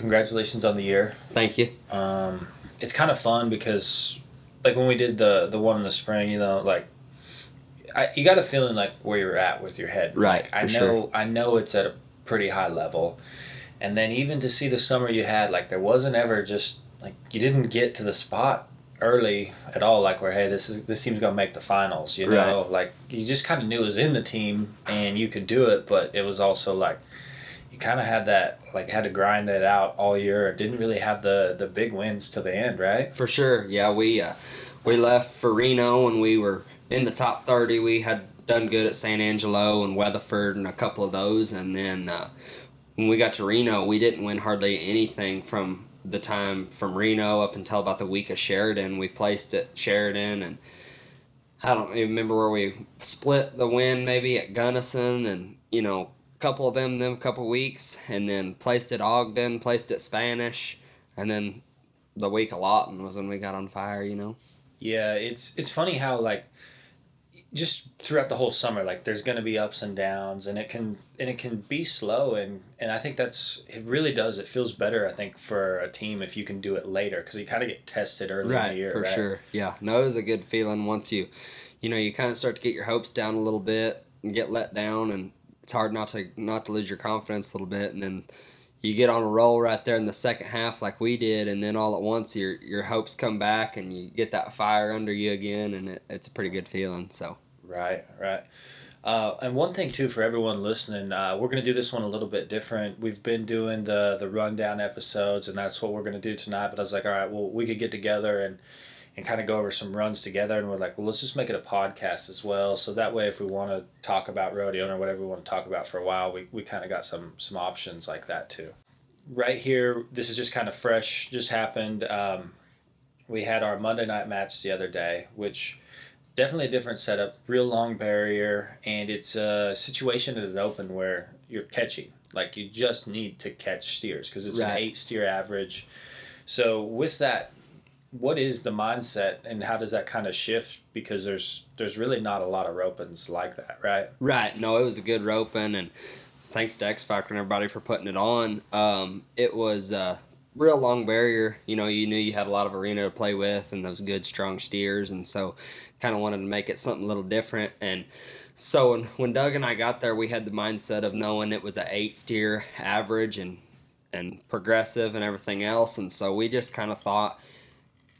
congratulations on the year. Thank you. Um, it's kind of fun because, like when we did the the one in the spring, you know, like I, you got a feeling like where you're at with your head. Right. Like, I know sure. I know it's at a pretty high level, and then even to see the summer you had, like there wasn't ever just like you didn't get to the spot early at all like where hey this is this team's gonna make the finals you know right. like you just kind of knew it was in the team and you could do it but it was also like you kind of had that like had to grind it out all year. Didn't really have the the big wins to the end right? For sure. Yeah we uh we left for reno and we were in the top 30 we had done good at san angelo and weatherford and a couple of those. And then uh, when we got to reno we didn't win hardly anything from the time from Reno up until about the week of Sheridan. We placed at Sheridan, and I don't even remember where we split the win, maybe at Gunnison, and you know, couple of them, them couple weeks, and then placed at Ogden, placed at Spanish, and then the week of Lawton was when we got on fire. You know. Yeah, it's it's funny how like just throughout the whole summer like there's going to be ups and downs and it can and it can be slow and and i think that's it really does it feels better i think for a team if you can do it later because you kind of get tested early right, in the year for right? sure yeah no it was a good feeling once you you know you kind of start to get your hopes down a little bit and get let down and it's hard not to not to lose your confidence a little bit and then you get on a roll right there in the second half like we did and then all at once your your hopes come back and you get that fire under you again and it, it's a pretty good feeling so. Right right. Uh, and one thing too for everyone listening uh, we're to do this one a little bit different. We've been doing the the rundown episodes and that's what we're to do tonight but i was like all right well we could get together and and kind of go over some runs together and we're like well let's just make it a podcast as well. So that way if we want to talk about rodeo or whatever we want to talk about for a while we, we kind of got some some options like that too. Right here this is just kind of fresh just happened. Um, we had our monday night match the other day which definitely a different setup real long barrier and it's a situation at an open where you're catching. Like you just need to catch steers because it's right. an eight steer average. So with that what is the mindset and how does that kind of shift? Because there's there's really not a lot of ropings like that right? Right. No it was a good roping and thanks to x factor and everybody for putting it on. Um, it was uh, real long barrier. You know you knew you had a lot of arena to play with and those good strong steers and so kind of wanted to make it something a little different. And so when, when doug and i got there we had the mindset of knowing it was an eight steer average and and progressive and everything else. And so we just kind of thought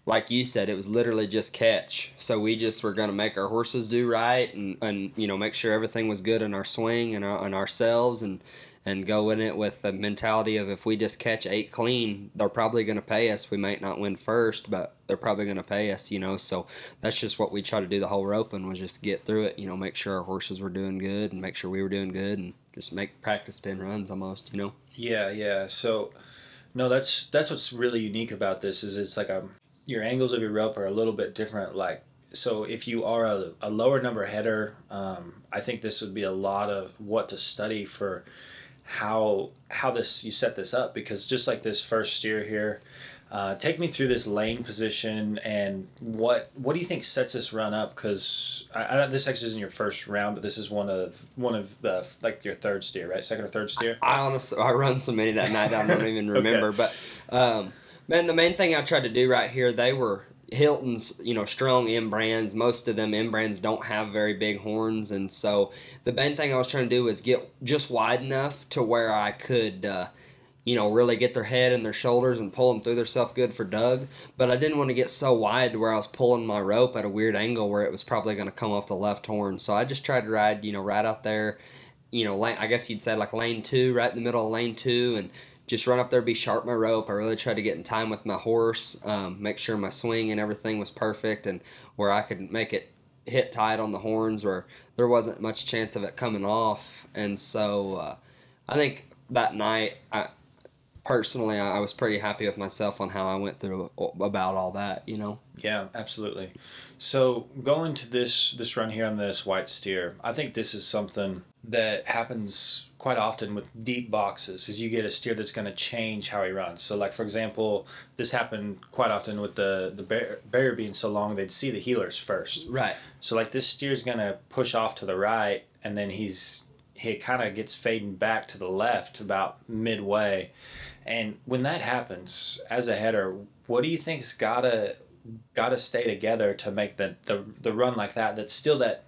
like you said, it was literally just catch. So we just were going to make our horses do right and, and you know make sure everything was good in our swing and, our, and ourselves and and go in it with the mentality of if we just catch eight clean, they're probably going to pay us. We might not win first, but they're probably going to pay us, you know. So that's just what we try to do the whole roping was just get through it, you know, make sure our horses were doing good and make sure we were doing good and just make practice spin runs almost, you know. Yeah, yeah. So no, that's that's what's really unique about this is it's like a your angles of your rope are a little bit different. Like so, if you are a, a lower number header, um, I think this would be a lot of what to study for how how this you set this up because just like this first steer here. Uh, take me through this lane position and what what do you think sets this run up? Because I, I this actually isn't your first round, but this is one of one of the like your third steer, right? Second or third steer. I honestly I run so many that night I don't even remember. okay. But um, Man, the main thing I tried to do right here, they were Hilton's, you know, strong M brands. Most of them M brands don't have very big horns, and so the main thing I was trying to do was get just wide enough to where I could, uh, you know, really get their head and their shoulders and pull them through themselves good for Doug. But I didn't want to get so wide to where I was pulling my rope at a weird angle where it was probably going to come off the left horn. So I just tried to ride, you know, right out there. You know, lane, I guess you'd say like lane two, right in the middle of lane two, and just run up there, be sharp my rope. I really tried to get in time with my horse, um, make sure my swing and everything was perfect, and where I could make it hit tight on the horns where there wasn't much chance of it coming off. And so uh, I think that night, I personally, I was pretty happy with myself on how I went through about all that. You know. Yeah, absolutely. So going to this this run here on this white steer, I think this is something that happens quite often with deep boxes is you get a steer that's going to change how he runs. So like for example this happened quite often with the the bar- barrier being so long they'd see the heelers first. Right. So like this steer's going to push off to the right and then he's he kind of gets fading back to the left about midway. And when that happens, as a header, what do you think's gotta gotta stay together to make the, the the run like that? That's still that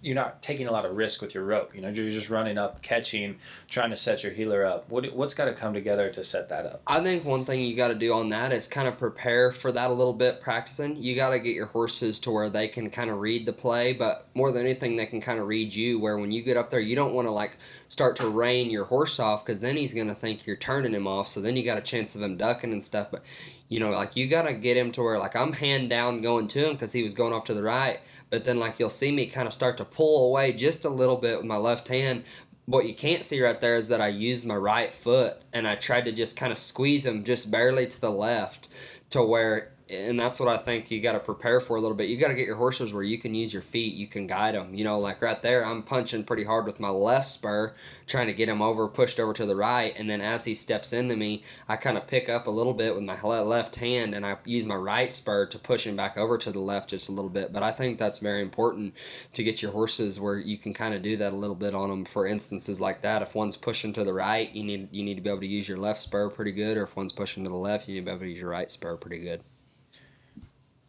you're not taking a lot of risk with your rope. You know, you're just running up, catching, trying to set your heeler up. What what's got to come together to set that up? I think one thing you got to do on that is kind of prepare for that a little bit practicing. You got to get your horses to where they can kind of read the play, but more than anything, they can kind of read you. Where when you get up there, you don't want to like start to rein your horse off because then he's gonna think you're turning him off. So then you got a chance of him ducking and stuff. But you know, like you gotta get him to where like I'm hand down going to him because he was going off to the right. But then like you'll see me kind of start to pull away just a little bit with my left hand. What you can't see right there is that I used my right foot and I tried to just kind of squeeze him just barely to the left to where and that's what I think you got to prepare for a little bit. You got to get your horses where you can use your feet, you can guide them. You know, like right there, I'm punching pretty hard with my left spur, trying to get him over, pushed over to the right, and then as he steps into me, I kind of pick up a little bit with my left hand, and I use my right spur to push him back over to the left just a little bit. But I think that's very important to get your horses where you can kind of do that a little bit on them. For instances like that, if one's pushing to the right, you need you need to be able to use your left spur pretty good, or if one's pushing to the left, you need to be able to use your right spur pretty good.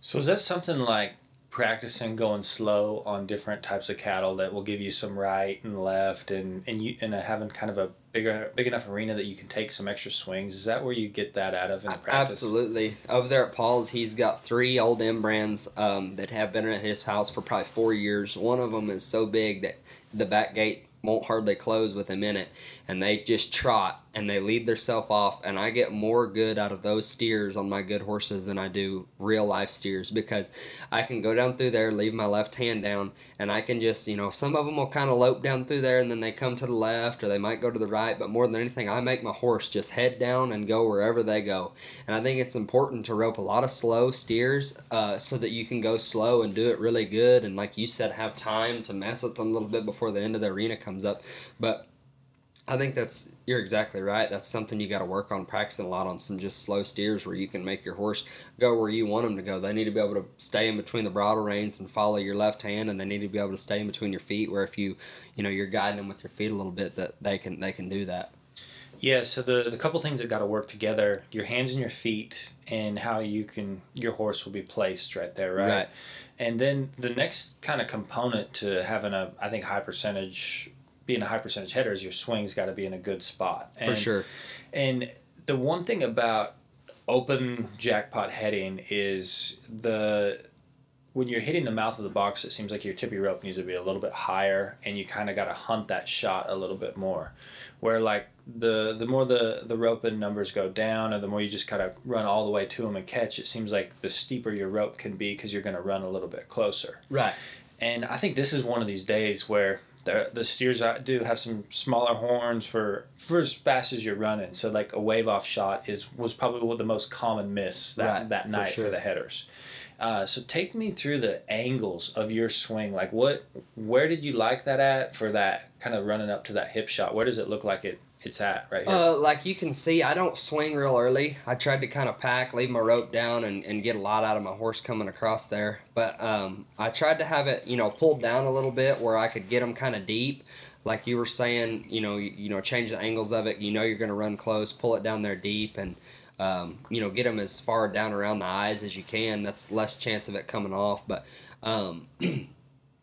So is that something like practicing going slow on different types of cattle that will give you some right and left and and you and having kind of a bigger big enough arena that you can take some extra swings? Is that where you get that out of in the practice? absolutely. Over there at paul's he's got three old m brands um, that have been at his house for probably four years. One of them is so big that the back gate won't hardly close with them in it and they just trot and they lead themselves off and i get more good out of those steers on my good horses than i do real life steers because i can go down through there leave my left hand down and i can just you know some of them will kind of lope down through there and then they come to the left or they might go to the right but more than anything i make my horse just head down and go wherever they go. And i think it's important to rope a lot of slow steers uh, so that you can go slow and do it really good and like you said have time to mess with them a little bit before the end of the arena comes up. But I think that's you're exactly right. That's something you got to work on, practicing a lot on some just slow steers where you can make your horse go where you want them to go. They need to be able to stay in between the bridle reins and follow your left hand, and they need to be able to stay in between your feet. Where if you, you know, you're guiding them with your feet a little bit, that they can they can do that. Yeah. So the the couple things that got to work together: your hands and your feet, and how you can your horse will be placed right there, right? Right. And then the next kind of component to having a I think high percentage being a high percentage header is your swing's got to be in a good spot. And, For sure. And the one thing about open jackpot heading is the when you're hitting the mouth of the box, it seems like your tippy rope needs to be a little bit higher, and you kind of got to hunt that shot a little bit more. Where like the the more the the rope and numbers go down, or the more you just kind of run all the way to them and catch, it seems like the steeper your rope can be because you're going to run a little bit closer. Right. And I think this is one of these days where the, the steers do have some smaller horns for for as fast as you're running. So like a wave off shot is was probably the most common miss that right, that night for, sure. for the headers. Uh, so take me through the angles of your swing. Like what, where did you like that at for that kind of running up to that hip shot? Where does it look like it it's at right here? Uh, like you can see, I don't swing real early. I tried to kind of pack, leave my rope down, and, and get a lot out of my horse coming across there. But um, I tried to have it, you know, pulled down a little bit where I could get them kind of deep. Like you were saying, you know, you, you know, change the angles of it. You know, you're going to run close, pull it down there deep, and um, you know, get them as far down around the eyes as you can. That's less chance of it coming off. But um, I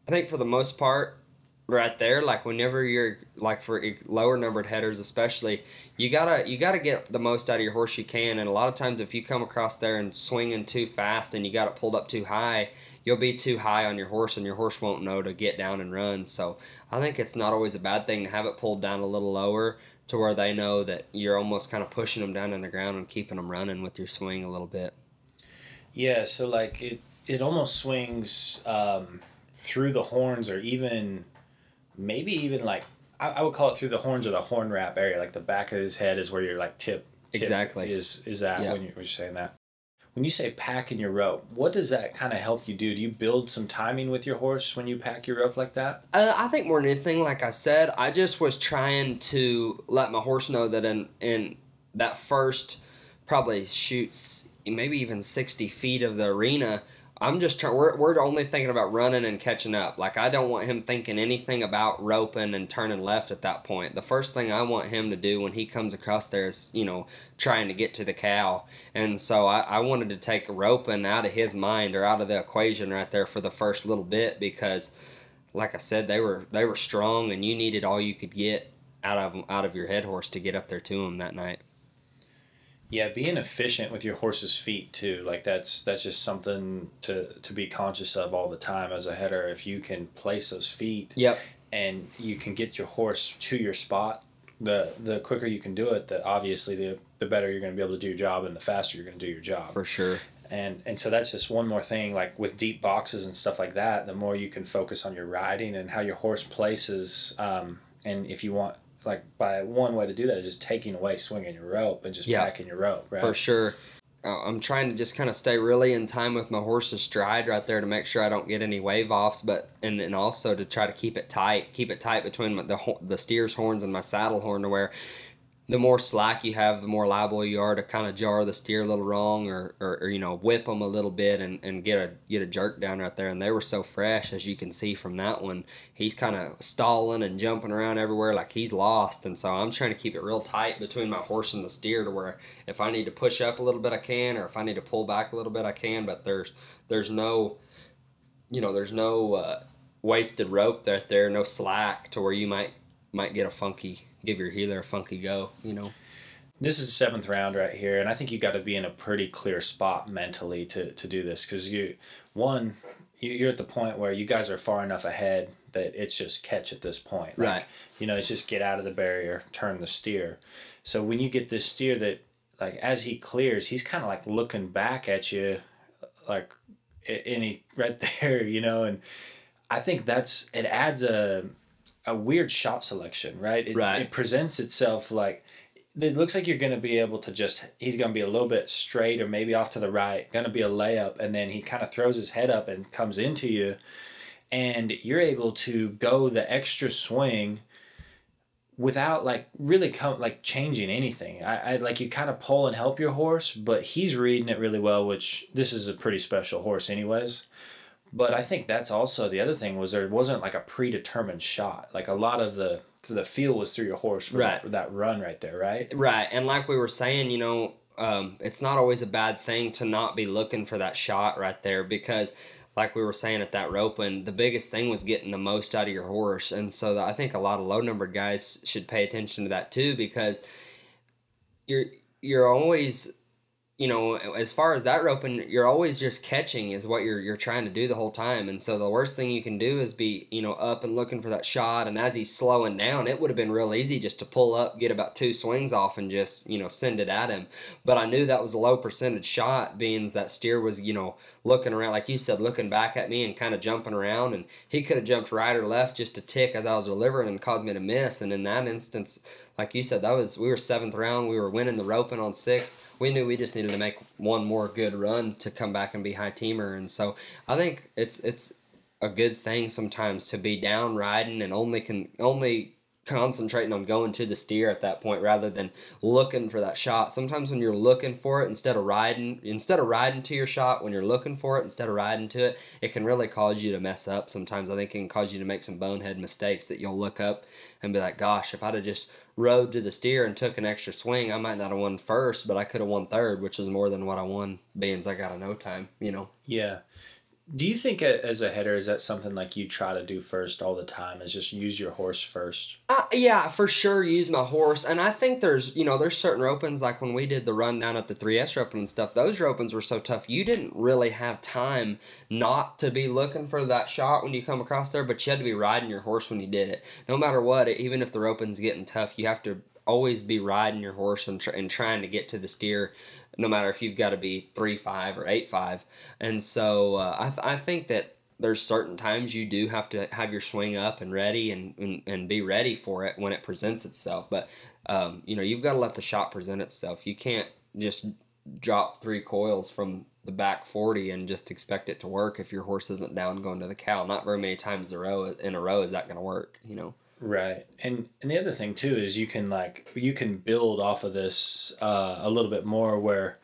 think for the most part, right there like whenever you're like for lower numbered headers especially you gotta you gotta get the most out of your horse you can and a lot of times if you come across there and swinging too fast and you got it pulled up too high you'll be too high on your horse and your horse won't know to get down and run. So i think it's not always a bad thing to have it pulled down a little lower to where they know that you're almost kind of pushing them down in the ground and keeping them running with your swing a little bit. Yeah so like it it almost swings um, through the horns or even maybe even like I, I would call it through the horns or the horn wrap area, like the back of his head is where your like tip, tip exactly is is that when, you're, when you're saying that. When you say pack in your rope, what does that kind of help you do? Do you build some timing with your horse when you pack your rope like that? Uh, I think more than anything, like I said, I just was trying to let my horse know that in in that first probably shoots maybe even 60 feet of the arena I'm just trying. We're, we're only thinking about running and catching up. Like I don't want him thinking anything about roping and turning left at that point. The first thing I want him to do when he comes across there is you know trying to get to the cow. And so I, I wanted to take roping out of his mind or out of the equation right there for the first little bit because, like I said, they were they were strong and you needed all you could get out of out of your head horse to get up there to him that night. Yeah, being efficient with your horse's feet too. Like that's that's just something to to be conscious of all the time as a header. If you can place those feet, yep, and you can get your horse to your spot, the the quicker you can do it, the obviously the the better you're going to be able to do your job, and the faster you're going to do your job. For sure. And and so that's just one more thing. Like with deep boxes and stuff like that, the more you can focus on your riding and how your horse places. Um, and if you want like by one way to do that is just taking away swinging your rope and just yeah, packing your rope, right? For sure. Uh, I'm trying to just kind of stay really in time with my horse's stride right there to make sure I don't get any wave offs, but and then also to try to keep it tight, keep it tight between my, the the steer's horns and my saddle horn to where the more slack you have, the more liable you are to kind of jar the steer a little wrong or, or, or, you know whip them a little bit and, and get a get a jerk down right there. And they were so fresh as you can see from that one. He's kind of stalling and jumping around everywhere like he's lost. And so I'm trying to keep it real tight between my horse and the steer to where if I need to push up a little bit I can, or if I need to pull back a little bit I can. But there's there's no you know there's no uh, wasted rope there there no slack to where you might might get a funky give your heeler a funky go, you know. This is the seventh round right here, and I think you got to be in a pretty clear spot mentally to, to do this because you, one, you're at the point where you guys are far enough ahead that it's just catch at this point. Like, right. You know, it's just get out of the barrier, turn the steer. So when you get this steer that, like, as he clears, he's kind of like looking back at you, like, and he right there, you know, and I think that's it adds a a weird shot selection, right? It, right. It presents itself like it looks like you're going to be able to just he's going to be a little bit straight or maybe off to the right, going to be a layup, and then he kind of throws his head up and comes into you, and you're able to go the extra swing without like really come like changing anything. I, I like you kind of pull and help your horse, but he's reading it really well, which this is a pretty special horse anyways. But I think that's also the other thing was there wasn't like a predetermined shot. Like a lot of the the feel was through your horse for right. that, that run right there, right? Right, and like we were saying, you know, um, it's not always a bad thing to not be looking for that shot right there because like we were saying at that rope and the biggest thing was getting the most out of your horse and so i think a lot of low numbered guys should pay attention to that too because you're you're always you know, as far as that roping, you're always just catching is what you're you're trying to do the whole time. And so the worst thing you can do is be, you know, up and looking for that shot. And as he's slowing down, it would have been real easy just to pull up, get about two swings off, and just you know send it at him. But I knew that was a low percentage shot, being that steer was you know looking around, like you said, looking back at me and kind of jumping around. And he could have jumped right or left just to tick as I was delivering and caused me to miss. And in that instance like you said, that was we were seventh round. We were winning the roping on six. We knew we just needed to make one more good run to come back and be high teamer. And so I think it's it's a good thing sometimes to be down riding and only can only concentrating on going to the steer at that point rather than looking for that shot. Sometimes when you're looking for it instead of riding instead of riding to your shot, when you're looking for it instead of riding to it, it can really cause you to mess up. Sometimes I think it can cause you to make some bonehead mistakes that you'll look up and be like, gosh, if I'd have just rode to the steer and took an extra swing, I might not have won first, but I could have won third, which is more than what I won, being I got a no time, you know. Yeah. Do you think as a header is that something like you try to do first all the time? Is just use your horse first? Uh, yeah, for sure, use my horse. And I think there's you know there's certain ropings like when we did the run down at the 3S roping and stuff. Those ropings were so tough. You didn't really have time not to be looking for that shot when you come across there, but you had to be riding your horse when you did it. No matter what, even if the roping's getting tough, you have to always be riding your horse and, tr- and trying to get to the steer no matter if you've got to be three five or eight five. And so uh, I th- I think that there's certain times you do have to have your swing up and ready and, and, and be ready for it when it presents itself. But um, you know you've got to let the shot present itself. You can't just drop three coils from the back 40 and just expect it to work if your horse isn't down going to the cow. Not very many times in a row in a row is that going to work, you know. Right. And and the other thing too is you can like you can build off of this uh, a little bit more where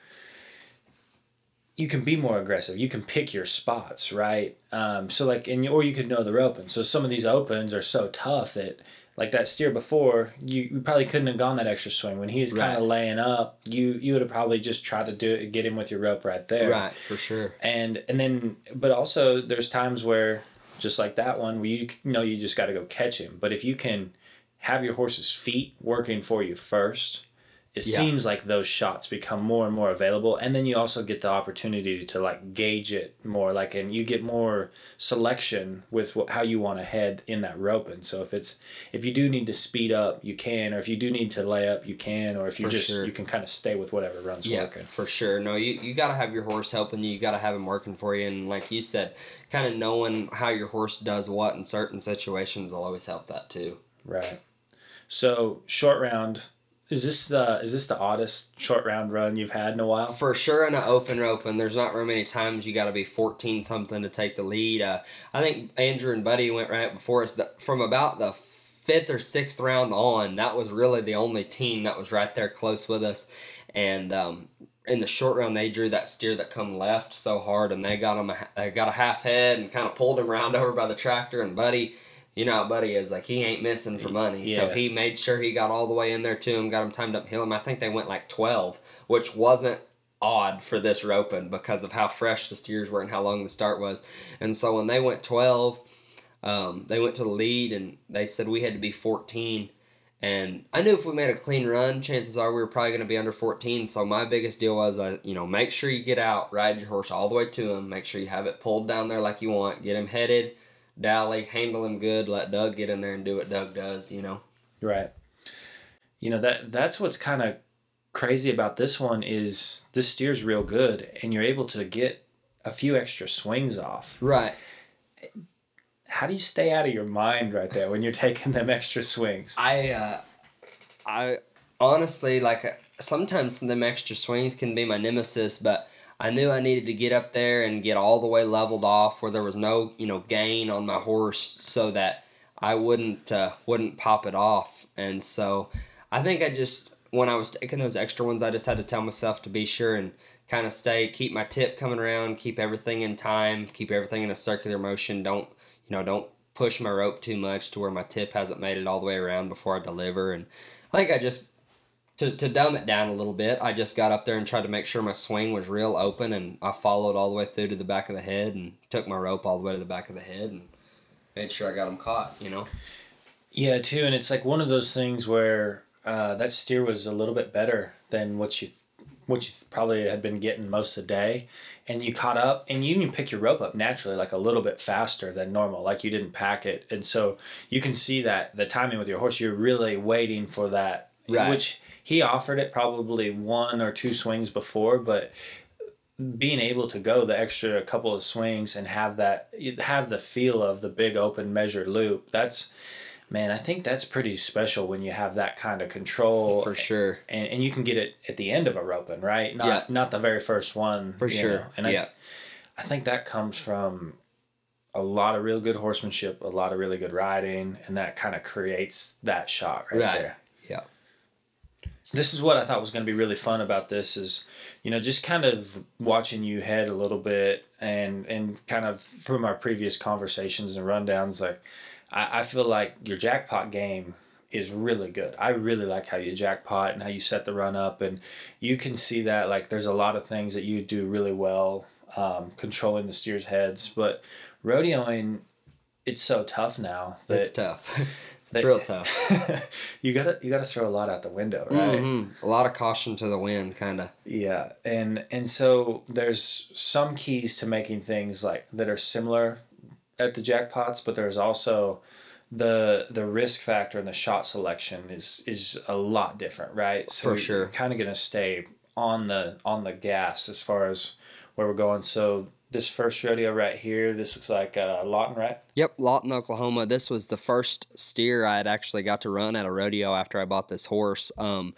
you can be more aggressive. You can pick your spots, right? Um, so like, and or you could know the open. So some of these opens are so tough that like that steer before, you, you probably couldn't have gone that extra swing when he's kind of laying up. You you would have probably just tried to do it, get him with your rope right there, right? For sure. And and then, but also there's times where just like that one where you know you just got to go catch him. But if you can have your horse's feet working for you first it yeah. seems like those shots become more and more available and then you also get the opportunity to like gauge it more like and you get more selection with what, how you want to head in that rope and so if it's if you do need to speed up you can or if you do need to lay up you can or if you for just sure. you can kind of stay with whatever runs yeah, working for sure no you, you got to have your horse helping you you got to have him working for you and like you said kind of knowing how your horse does what in certain situations will always help that too right so short round is this is this the oddest short round run you've had in a while? For sure, in an open open, there's not very many times you got to be 14 something to take the lead. Uh, I think Andrew and Buddy went right before us. From about the fifth or sixth round on, that was really the only team that was right there close with us. And um, in the short round, they drew that steer that come left so hard, and they got him. A, they got a half head and kind of pulled him around over by the tractor. And Buddy you know how Buddy is. Like he ain't missing for money. Yeah. So he made sure he got all the way in there to him, got him timed up, hill him. I think they went like twelve, which wasn't odd for this roping because of how fresh the steers were and how long the start was. And so when they went twelve, um, they went to the lead and they said we had to be fourteen. And I knew if we made a clean run, chances are we were probably going to be under 14. So my biggest deal was, uh, you know, make sure you get out, ride your horse all the way to him, make sure you have it pulled down there like you want, get him headed, Dally, handle him good, let Doug get in there and do what Doug does, you know. Right. You know that that's what's kind of crazy about this one is this steer's real good and you're able to get a few extra swings off. Right. How do you stay out of your mind right there when you're taking them extra swings? I uh I honestly like sometimes them extra swings can be my nemesis, but I knew I needed to get up there and get all the way leveled off where there was no, you know, gain on my horse so that I wouldn't uh, wouldn't pop it off. And so I think I just when I was taking those extra ones, I just had to tell myself to be sure and kind of stay, keep my tip coming around, keep everything in time, keep everything in a circular motion. Don't you know? Don't push my rope too much to where my tip hasn't made it all the way around before I deliver. And I think I just to, to dumb it down a little bit, I just got up there and tried to make sure my swing was real open, and I followed all the way through to the back of the head and took my rope all the way to the back of the head and made sure I got them caught. You know. Yeah, too, and it's like one of those things where uh, that steer was a little bit better than what you what you probably had been getting most of the day, and you caught up, and you can pick your rope up naturally, like a little bit faster than normal, like you didn't pack it, and so you can see that the timing with your horse, you're really waiting for that, right. which he offered it probably one or two swings before, but being able to go the extra couple of swings and have that have the feel of the big open measured loop that's man i think that's pretty special when you have that kind of control for sure and, and you can get it at the end of a roping right not yeah. not the very first one for sure know? and yeah I, I think that comes from a lot of real good horsemanship a lot of really good riding and that kind of creates that shot right, right. there this is what I thought was going to be really fun about this is, you know, just kind of watching you head a little bit and and kind of from our previous conversations and rundowns, like I, I feel like your jackpot game is really good. I really like how you jackpot and how you set the run up, and you can see that like there's a lot of things that you do really well, um, controlling the steers' heads, but rodeoing, it's so tough now. That it's tough. It's real tough. you gotta you gotta throw a lot out the window, right? Mm-hmm. A lot of caution to the wind, kind of. Yeah, and and so there's some keys to making things like that are similar at the jackpots, but there's also the the risk factor and the shot selection is is a lot different, right? So For sure, kind of gonna stay on the on the gas as far as where we're going. So this first rodeo right here, this looks like uh, Lawton, right? Yep, Lawton, Oklahoma. This was the first steer I had actually got to run at a rodeo after I bought this horse. Um,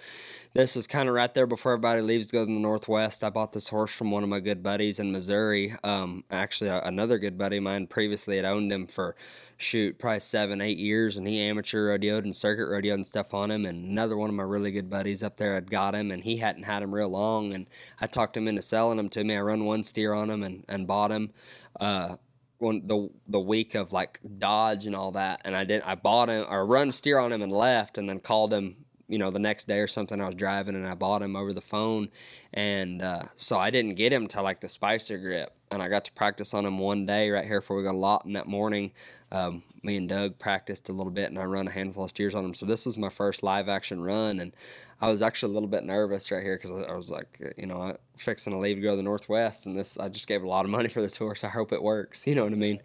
this was kind of right there before everybody leaves to go to the Northwest. I bought this horse from one of my good buddies in Missouri. Um, actually, another good buddy of mine previously had owned him for shoot probably seven, eight years, and he amateur rodeoed and circuit rodeoed and stuff on him. And another one of my really good buddies up there had got him, and he hadn't had him real long. And I talked him into selling him to me. I run one steer on him and, and bought him. Uh, when the the week of like Dodge and all that, and I didn't. I bought him or run steer on him and left, and then called him you know, the next day or something, I was driving and I bought him over the phone. And uh, so I didn't get him to like the Spicer grip. And I got to practice on him one day right here before we got a lot. And that morning, um, me and Doug practiced a little bit and I run a handful of steers on him. So this was my first live action run. And I was actually a little bit nervous right here because I was like, you know, fixing to leave to go to the Northwest. And this, I just gave a lot of money for this horse. I hope it works. You know what I mean?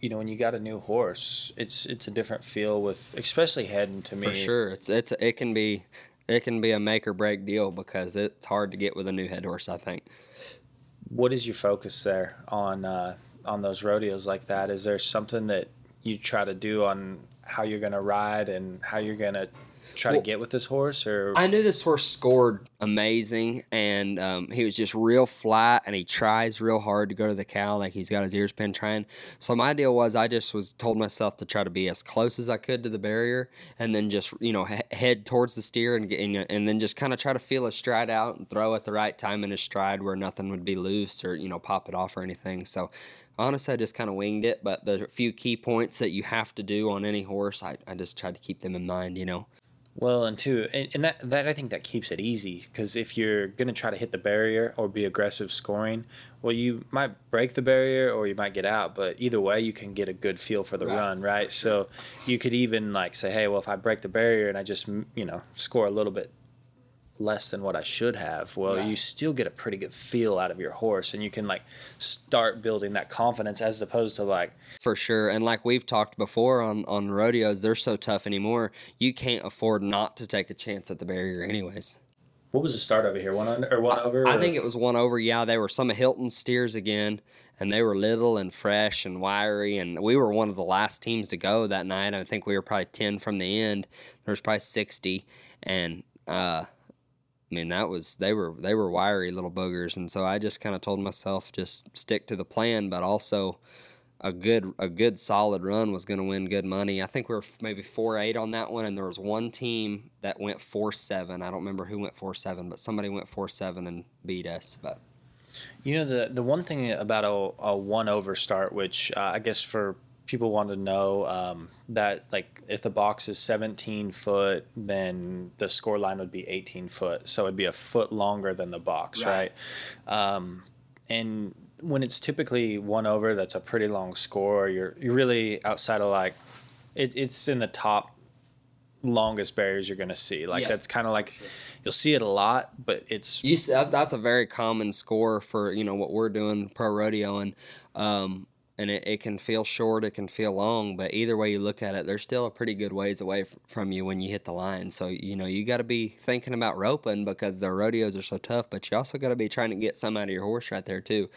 You know when you got a new horse it's it's a different feel with especially heading to me. for sure. It's it's it can be it can be a make or break deal because it's hard to get with a new head horse i think. What is your focus there on uh, on those rodeos like that? Is there something that you try to do on how you're going to ride and how you're going to try well, to get with this horse or i knew this horse scored amazing and um, he was just real flat and he tries real hard to go to the cow like he's got his ears pinned trying so my deal was i just was told myself to try to be as close as i could to the barrier and then just you know he- head towards the steer and, and, and then just kind of try to feel his stride out and throw at the right time in his stride where nothing would be loose or you know pop it off or anything so honestly, I just kind of winged it, but there's a few key points that you have to do on any horse. I, I just tried to keep them in mind, you know. Well, and two, and, and that that I think that keeps it easy because if you're gonna try to hit the barrier or be aggressive scoring, well, you might break the barrier or you might get out, but either way, you can get a good feel for the right. run, right? So you could even like say, hey, well, if I break the barrier and I just you know score a little bit less than what I should have, well, right. you still get a pretty good feel out of your horse, and you can like start building that confidence as opposed to like for sure. And like we've talked before on on rodeos, they're so tough anymore. You can't afford not to take a chance at the barrier, anyways. What was the start over here? One under or one over? I, I think it was one over. Yeah, they were some of Hilton's steers again, and they were little and fresh and wiry. And we were one of the last teams to go that night. I think we were probably ten from the end. There was probably sixty, and uh, I mean, that was they were they were wiry little boogers, and so I just kind of told myself just stick to the plan, but also a good a good solid run was going to win good money. I think we were maybe four eight on that one, and there was one team that went four seven. I don't remember who went four seven, but somebody went four seven and beat us. But you know the the one thing about a, a one over start, which uh, I guess for people want to know um, that like if the box is 17 foot then the score line would be 18 foot so it'd be a foot longer than the box right, right? Um, and when it's typically one over that's a pretty long score you're you're really outside of like it, it's in the top longest barriers you're going to see like yeah. that's kind of like sure. you'll see it a lot but it's you see, that's a very common score for you know what we're doing pro rodeo and um, and it, it can feel short, it can feel long, but either way you look at it, they're still a pretty good ways away f- from you when you hit the line. So, you know, you got to be thinking about roping because the rodeos are so tough, but you also got to be trying to get some out of your horse right there, too.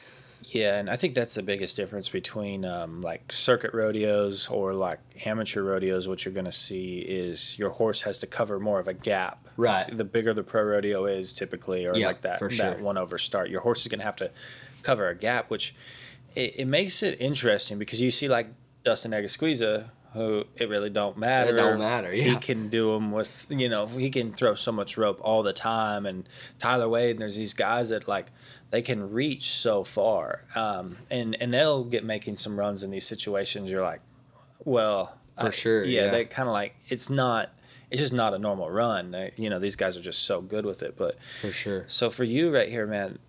Yeah, and I think that's the biggest difference between um, like circuit rodeos or like amateur rodeos. What you're going to see is your horse has to cover more of a gap. Right. The bigger the pro rodeo is, typically, or yep, like that sure. that one over start, your horse is going to have to cover a gap, which it, it makes it interesting because you see like Dustin Egusquiza, who it really don't matter. It don't matter. Yeah. He can do them with you know he can throw so much rope all the time, and Tyler Wade and there's these guys that like they can reach so far, um, and and they'll get making some runs in these situations. You're like, well, for I, sure, yeah. yeah. They kind of like it's not. It's just not a normal run. They, you know, these guys are just so good with it. But for sure. So for you right here, man,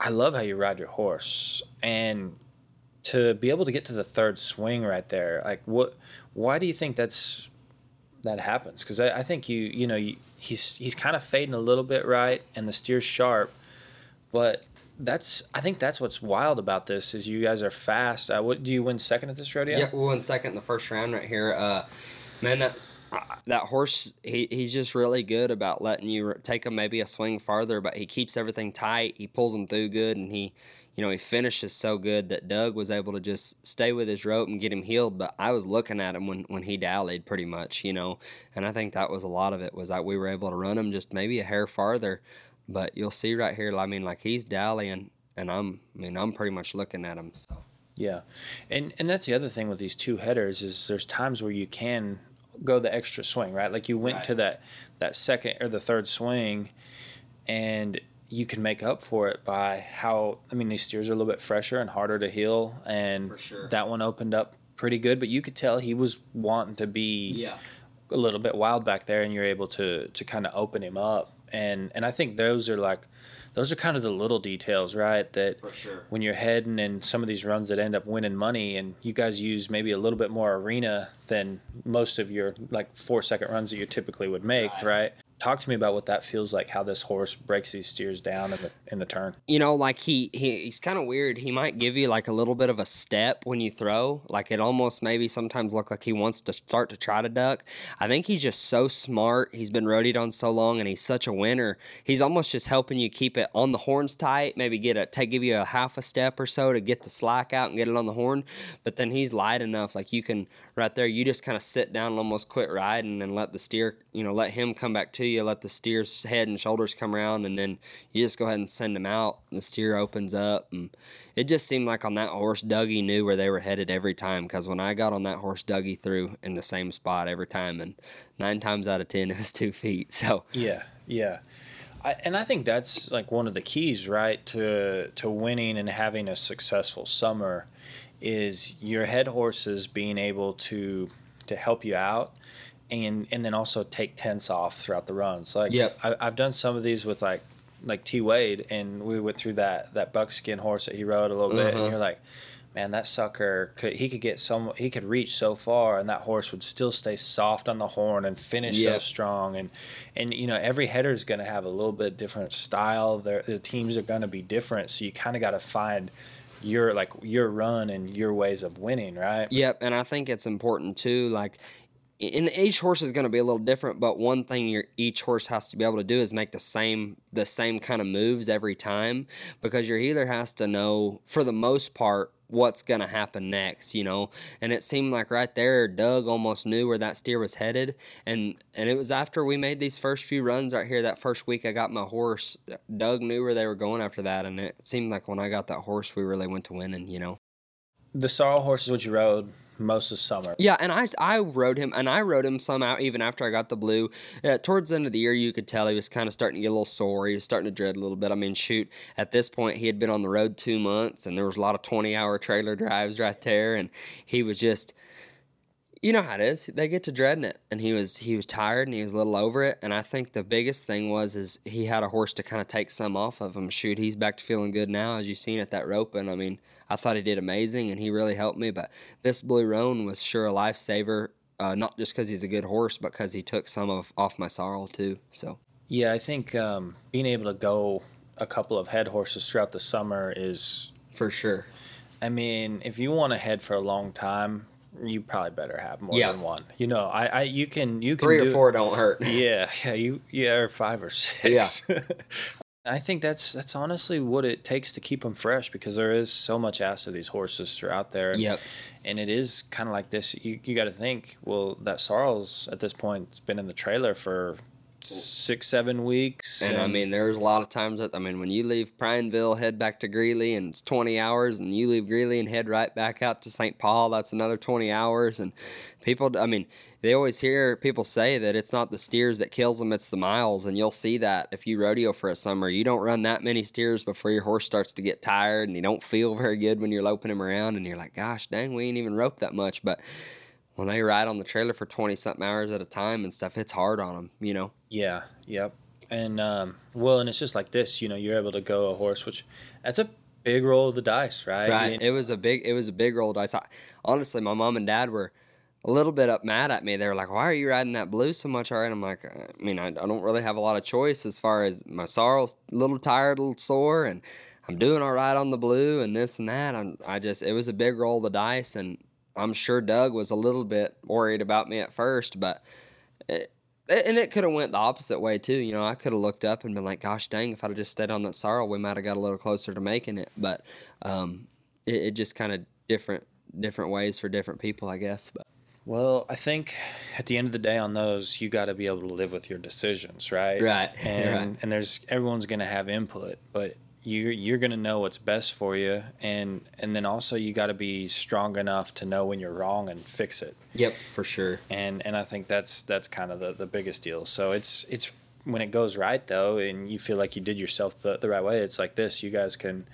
I love how you ride your horse and to be able to get to the third swing right there. Like what? Why do you think that's that happens? Because I, I, think you you know you, he's he's kind of fading a little bit right, and the steer's sharp, but that's I think that's what's wild about this is you guys are fast. Uh, what do you win second at this rodeo? Yeah, we won second in the first round right here. Uh, man, that that horse, he, he's just really good about letting you take him maybe a swing farther, but he keeps everything tight. He pulls him through good, and he, you know, he finishes so good that Doug was able to just stay with his rope and get him healed. But I was looking at him when, when he dallied pretty much, you know, and I think that was a lot of it was that we were able to run him just maybe a hair farther. But you'll see right here, I mean, like he's dallying, and I'm, I mean, I'm pretty much looking at him. So. Yeah, and and that's the other thing with these two headers is there's times where you can go the extra swing, right? Like you went right. to that that second or the third swing, and you can make up for it by how I mean these steers are a little bit fresher and harder to heel, and sure. that one opened up pretty good. But you could tell he was wanting to be yeah. a little bit wild back there, and you're able to to kind of open him up. And and I think those are like those are kind of the little details, right? That sure. when you're heading in some of these runs that end up winning money, and you guys use maybe a little bit more arena than most of your like four second runs that you typically would make, right? right? Talk to me about what that feels like how this horse breaks these steers down in the in the turn. You know like he, he he's kind of weird. He might give you like a little bit of a step when you throw. Like it almost maybe sometimes look like he wants to start to try to duck. I think he's just so smart. He's been roadied on so long and he's such a winner. He's almost just helping you keep it on the horns tight maybe get a take give you a half a step or so to get the slack out and get it on the horn. But then he's light enough like you can right there you just kind of sit down and almost quit riding and let the steer you know let him come back to you, let the steer's head and shoulders come around, and then you just go ahead and send them out. The steer opens up, and it just seemed like on that horse, Dougie knew where they were headed every time. Because when I got on that horse, Dougie threw in the same spot every time, and nine times out of ten, it was two feet. So yeah, yeah. I, and I think that's like one of the keys, right, to to winning and having a successful summer, is your head horses being able to to help you out and and then also take tense off throughout the runs. Like yep. I, I've done some of these with like like T Wade, and we went through that that buckskin horse that he rode a little bit, uh-huh. and you're like, man, that sucker could he could get some he could reach so far, and that horse would still stay soft on the horn and finish yep. so strong, and and you know every header is going to have a little bit different style. Their the teams are going to be different, so you kind of got to find your like your run and your ways of winning, right? Yep, and I think it's important too. Like and each horse is going to be a little different but one thing your each horse has to be able to do is make the same the same kind of moves every time because your heeler has to know for the most part what's going to happen next you know? And it seemed like right there doug almost knew where that steer was headed and and it was after we made these first few runs right here that first week i got my horse doug knew where they were going after that and it seemed like when i got that horse we really went to winning you know? The sorrel horses which you rode most of summer. Yeah, and I I rode him, and I rode him some out even after I got the blue. Uh, towards the end of the year, you could tell he was kind of starting to get a little sore. He was starting to dread a little bit. I mean, shoot, at this point, he had been on the road two months, and there was a lot of twenty hour trailer drives right there, and he was just you know how it is. They get to dreading it, and he was he was tired and he was a little over it. And I think the biggest thing was is he had a horse to kind of take some off of him. Shoot, he's back to feeling good now, as you've seen at that rope. And I mean, I thought he did amazing, and he really helped me. But this Blue Roan was sure a lifesaver, uh, not just because he's a good horse, but because he took some of off my sorrel too. So yeah, I think um, being able to go a couple of head horses throughout the summer is for sure. I mean, if you want to head for a long time, you probably better have more yeah. than one. You know, I, I you can you can three or do, four don't hurt. Yeah, yeah, you yeah, or five or six. Yeah. I think that's that's honestly what it takes to keep them fresh because there is so much ass of these horses throughout there. And, yep. And it is kind of like this. You you got to think. Well, that Sorrel's at this point has been in the trailer for six, seven weeks. And, and, I mean, there's a lot of times that I mean, when you leave Prineville, head back to Greeley, and it's 20 hours, and you leave Greeley and head right back out to St. Paul, that's another 20 hours. And people, I mean, they always hear people say that it's not the steers that kills them, it's the miles. And you'll see that if you rodeo for a summer, you don't run that many steers before your horse starts to get tired, and you don't feel very good when you're loping him around, and you're like, gosh, dang, we ain't even roped that much, but when they ride on the trailer for 20 something hours at a time and stuff, it's hard on them, you know? Yeah, yep. And, um, well, and it's just like this, you know, you're able to go a horse, which that's a big roll of the dice, right? Right. it was a big, it was a big roll of dice. I, honestly, my mom and dad were a little bit up mad at me. They were like, why are you riding that blue so much already? I'm like, I mean, I, I don't really have a lot of choice as far as my sorrel's a little tired, a little sore, and I'm doing all right on the blue and this and that. I'm, I just, it was a big roll of the dice and I'm sure Doug was a little bit worried about me at first, but It, and it could have went the opposite way too. You know, I could have looked up and been like, "Gosh dang, if I'd have just stayed on that sorrel, we might have got a little closer to making it." But um, it, it just kind of different different ways for different people, I guess. But well, I think at the end of the day on those, you got to be able to live with your decisions, right? Right. And right. and there's everyone's going to have input, but you're you're going to know what's best for you and and then also you got to be strong enough to know when you're wrong and fix it. Yep, for sure. And and I think that's that's kind of the the biggest deal. So it's it's when it goes right though and you feel like you did yourself the, the right way, it's like this, you guys can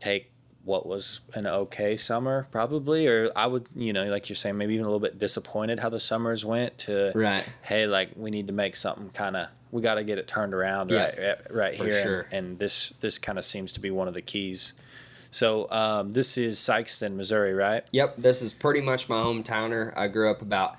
take what was an okay summer probably or i would you know like you're saying maybe even a little bit disappointed how the summers went to right hey like we need to make something kind of we got to get it turned around yeah, right right here sure. and, and, this this kind of seems to be one of the keys so um, this is Sikeston, Missouri, right? Yep, this is pretty much my hometowner. I grew up about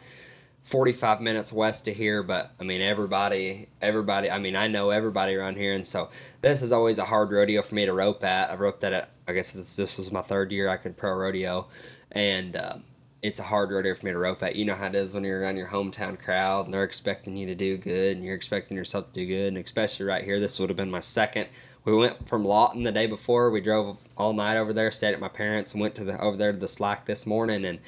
45 minutes west of here, but I mean everybody, everybody. I mean I know everybody around here, and so this is always a hard rodeo for me to rope at. I roped at I guess this, this was my third year I could pro rodeo, and uh, it's a hard rodeo for me to rope at. You know how it is when you're around your hometown crowd and they're expecting you to do good and you're expecting yourself to do good. And especially right here, this would have been my second. We went from Lawton the day before. We drove all night over there, stayed at my parents, and went to the over there to the slack this morning. And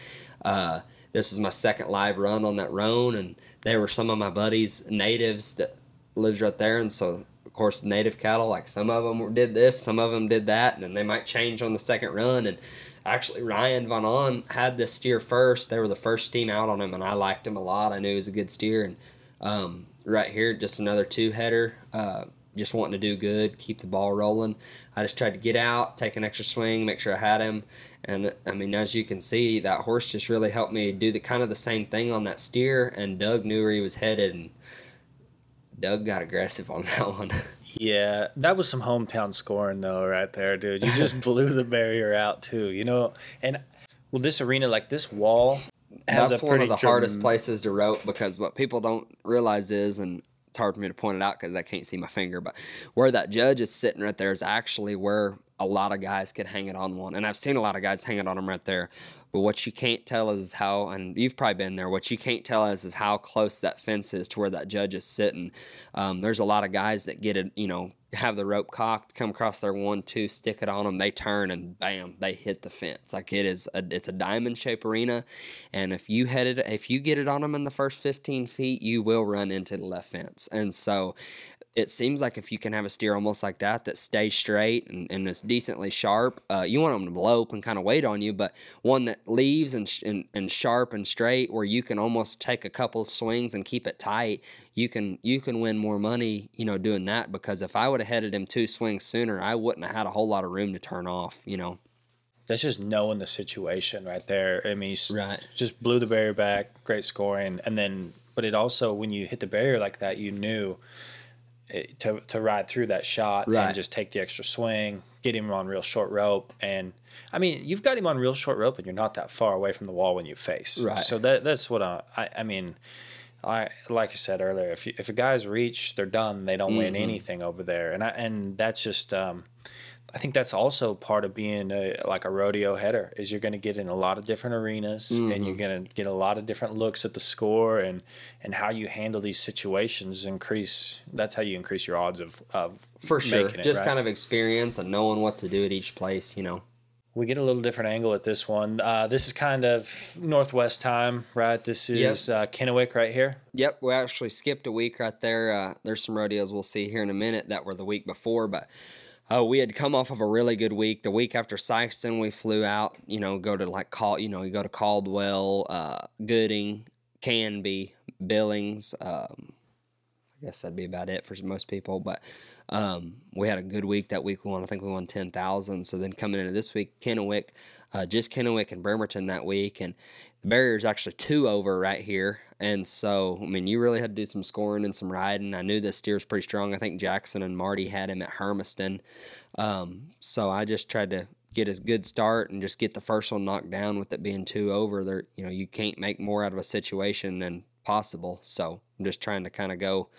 uh, this is my second live run on that roan. And they were some of my buddies, natives that lives right there. And so of course, native cattle, like some of them did this, some of them did that, and they might change on the second run. And actually, Ryan Von Ahn had this steer first. They were the first team out on him, and I liked him a lot. I knew he was a good steer. And um, right here, just another two header. Uh, just wanting to do good, keep the ball rolling. I just tried to get out, take an extra swing, make sure I had him. And I mean, as you can see, that horse just really helped me do the kind of the same thing on that steer. And Doug knew where he was headed, and Doug got aggressive on that one. Yeah, that was some hometown scoring though, right there, dude. You just blew the barrier out too, you know. And well, this arena, like this wall, that's one of the hardest places to rope because what people don't realize is, and it's hard for me to point it out because I can't see my finger, but where that judge is sitting right there is actually where a lot of guys could hang it on one, and I've seen a lot of guys hang it on them right there. But what you can't tell is how, and you've probably been there. What you can't tell is is how close that fence is to where that judge is sitting. Um, there's a lot of guys that get it, you know, have the rope cocked, come across their one, two, stick it on them, they turn and bam, they hit the fence. Like it is, a, it's a diamond shape arena, and if you head it, if you get it on them in the first 15 feet, you will run into the left fence. And so, it seems like if you can have a steer almost like that that stays straight and, and is decently sharp, uh, you want them to lope and kind of wait on you, but one that leaves and, and, and sharp and straight where you can almost take a couple swings and keep it tight, you can you can win more money, you know, doing that because if I would headed him two swings sooner, I wouldn't have had a whole lot of room to turn off, you know. That's just knowing the situation right there. I mean, right. just blew the barrier back, great scoring, and then but it also when you hit the barrier like that, you knew eh, to to ride through that shot right. and just take the extra swing, get him on real short rope, and I mean you've got him on real short rope, and you're not that far away from the wall when you face. Right. So that that's what I I, I mean. I like I said earlier, if you, if a guy's reach, they're done. They don't mm-hmm. win anything over there, and I and that's just um, I think that's also part of being a, like a rodeo header is you're going to get in a lot of different arenas mm-hmm. and you're going to get a lot of different looks at the score and and how you handle these situations increase that's how you increase your odds of of for sure just right. kind of experience and knowing what to do at each place you know we get a little different angle at this one. Uh, this is kind of northwest time, right? This is yep. uh, Kennewick right here. Yep, we actually skipped a week right there. Uh, there's some rodeos we'll see here in a minute that were the week before, but uh, we had come off of a really good week. The week after Sikeston, we flew out, you know, go to like call, you know, you go to Caldwell, uh, Gooding, Canby, Billings. Um, I guess that'd be about it for most people. But um, we had a good week that week. We won, I think we won ten thousand. So then coming into this week, Kennewick, uh, just Kennewick and Bremerton that week, and the barrier is actually two over right here. And so, I mean, you really had to do some scoring and some riding. I knew this steer was pretty strong. I think Jackson and Marty had him at Hermiston. Um, so I just tried to get a good start and just get the first one knocked down with it being two over. There, you know, you can't make more out of a situation than possible. So I'm just trying to kind of go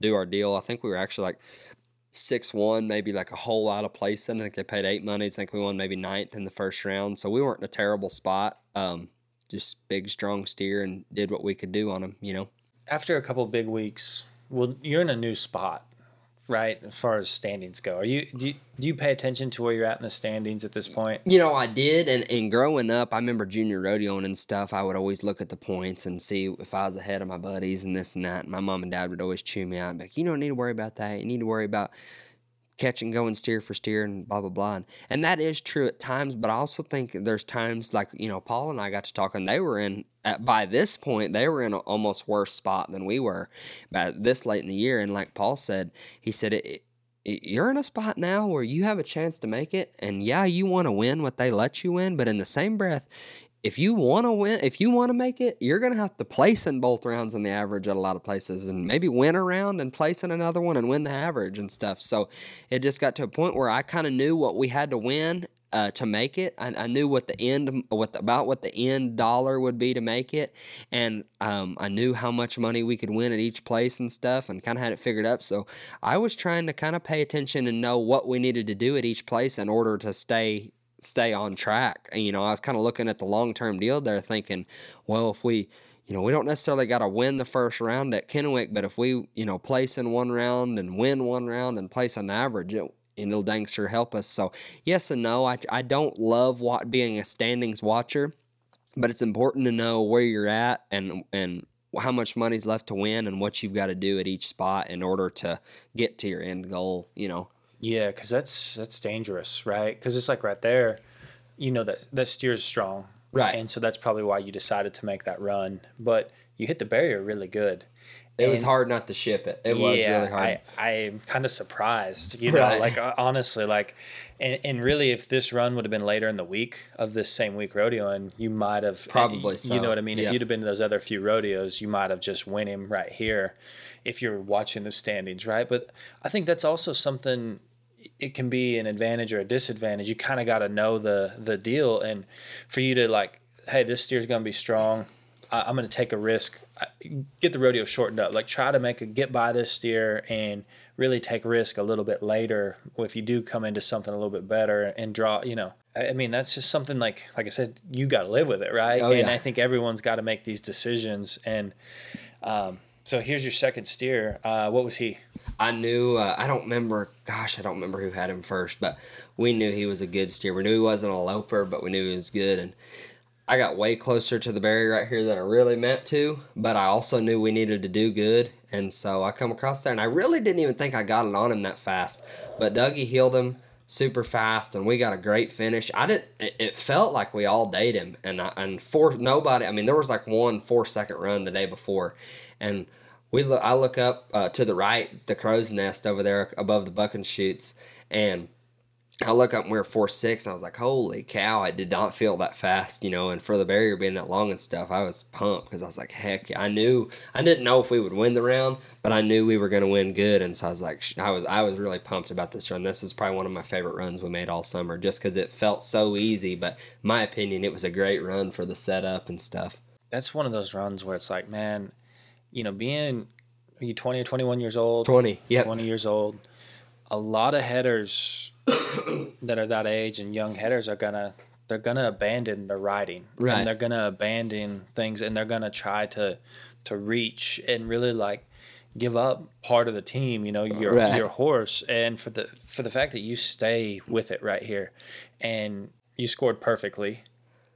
do our deal. I think we were actually like six one, maybe like a whole lot of place. I think they paid eight money. I think we won maybe ninth in the first round. So we weren't in a terrible spot. Um, just big strong steer and did what we could do on him you know after a couple big weeks, well, you're in a new spot, right? As far as standings go, are you do you, do you pay attention to where you're at in the standings at this point? You know, I did, and, and growing up, I remember junior rodeoing and stuff. I would always look at the points and see if I was ahead of my buddies and this and that. And my mom and dad would always chew me out, like, "You don't need to worry about that. You need to worry about." Catch and go and steer for steer and blah blah blah. And, and that is true at times but i also think there's times like you know paul and i got to talking they were in at, by this point they were in an almost worse spot than we were by this late in the year. And like paul said he said it, it you're in a spot now where you have a chance to make it. And yeah you want to win what they let you win but in the same breath if you want to win, if you want to make it, you're going to have to place in both rounds in the average at a lot of places and maybe win a round and place in another one and win the average and stuff. So it just got to a point where I kind of knew what we had to win uh, to make it. I, I, knew what the end, what the, about what the end dollar would be to make it, and um, I knew how much money we could win at each place and stuff, and kind of had it figured up. So I was trying to kind of pay attention and know what we needed to do at each place in order to stay stay on track. And, you know, I was kind of looking at the long term deal there, thinking, well, if we, you know, we don't necessarily got to win the first round at Kennewick, but if we, you know, place in one round and win one round and place an average, it, it'll dang sure help us. So, yes and no. I, I don't love what, being a standings watcher, but it's important to know where you're at and, and, how much money's left to win and what you've got to do at each spot in order to get to your end goal, you know. Yeah, because that's that's dangerous, right? Because it's like right there, you know that that steer's strong, right? And so that's probably why you decided to make that run. But you hit the barrier really good. It and was hard not to ship it. It was really hard. I, I'm kind of surprised, you know, right. like honestly, like, and, and really, if this run would have been later in the week of this same week rodeo, and you might have probably, so. you know what I mean. Yeah. If you'd have been to those other few rodeos, you might have just win him right here, if you're watching the standings, right? But I think that's also something it can be an advantage or a disadvantage. You kind of got to know the the deal, and for you to like, hey, this steer's going to be strong. I, am going to take a risk. Get the rodeo shortened up. Like try to make a get by this steer and really take risk a little bit later. If you do come into something a little bit better and draw, you know, I mean that's just something like like I said, you got to live with it, right? Oh, and yeah. I think everyone's got to make these decisions and. Um, so here's your second steer. Uh, what was he? I knew. Uh, I don't remember. Gosh, I don't remember who had him first, but we knew he was a good steer. We knew he wasn't a loper, but we knew he was good. And I got way closer to the barrier right here than I really meant to, but I also knew we needed to do good. And so I come across there, and I really didn't even think I got it on him that fast. But Dougie heeled him super fast, and we got a great finish. I did. It felt like we all date him, and I, and for nobody. I mean, there was like one four second run the day before, and we look, I look up uh, to the right, it's the crow's nest over there above the bucking chutes, and I look up and we are four six, and I was like, "Holy cow!" I did not feel that fast, you know. And for the barrier being that long and stuff, I was pumped because I was like, "Heck!" Yeah. I knew I didn't know if we would win the round, but I knew we were going to win good, and so I was like, I was I was really pumped about this run. This is probably one of my favorite runs we made all summer, just because it felt so easy. But my opinion, it was a great run for the setup and stuff. That's one of those runs where it's like, man, you know, being are you 20 or 21 years old? 20, yeah. 20 years old. A lot of headers that are that age and young headers are going to they're going to abandon the riding. Right. And they're going to abandon things and they're going to try to to reach and really like give up part of the team, you know, your right. your horse and for the for the fact that you stay with it right here and you scored perfectly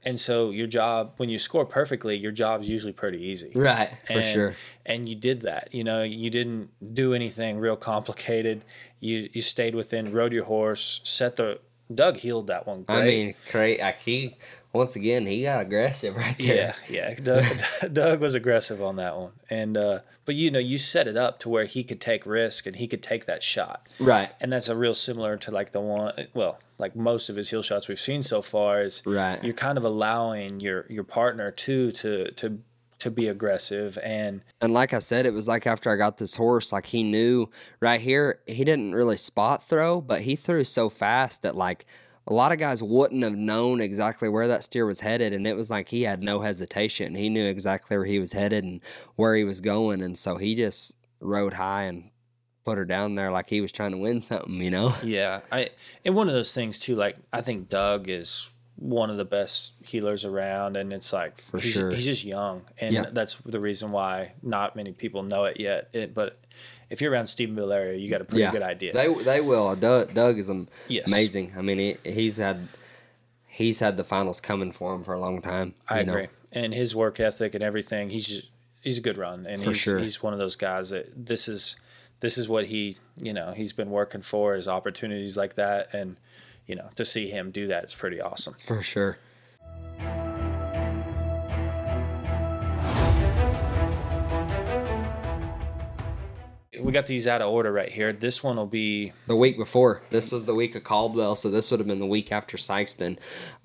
and so your job, when you score perfectly, your job's usually pretty easy. Right, for sure. And you did that. You know, you didn't do anything real complicated. You you stayed within, rode your horse, set the. Doug heeled that one. Great. I mean, great. I, he once again he got aggressive right there. Yeah, yeah. Doug, Doug was aggressive on that one, and uh, but you know you set it up to where he could take risk and he could take that shot. Right. And that's a real similar to like the one. Well, like most of his heel shots we've seen so far is right. You're kind of allowing your your partner too to to to be aggressive and and like I said, it was like after I got this horse, like he knew right here, he didn't really spot throw, but he threw so fast that like a lot of guys wouldn't have known exactly where that steer was headed and it was like he had no hesitation. He knew exactly where he was headed and where he was going and so he just rode high and put her down there like he was trying to win something, you know? Yeah. I and one of those things too, like I think Doug is one of the best heelers around, and it's like For he's, sure. he's just young, and Yeah. that's the reason why not many people know it yet. It, but if you're around Stephenville area, you got a pretty good idea. They they will. Doug, Doug is Yes. amazing. I mean, he, he's had he's had the finals coming for him for a long time. I you know. agree, and his work ethic and everything, he's just he's a good run, and For he's sure. he's one of those guys that this is this is what he you know he's been working for is opportunities like that, and you know to see him do that is pretty awesome. For sure. We got these out of order right here. This one will be The week before. This was the week of Caldwell, so this would have been the week after Sikeston.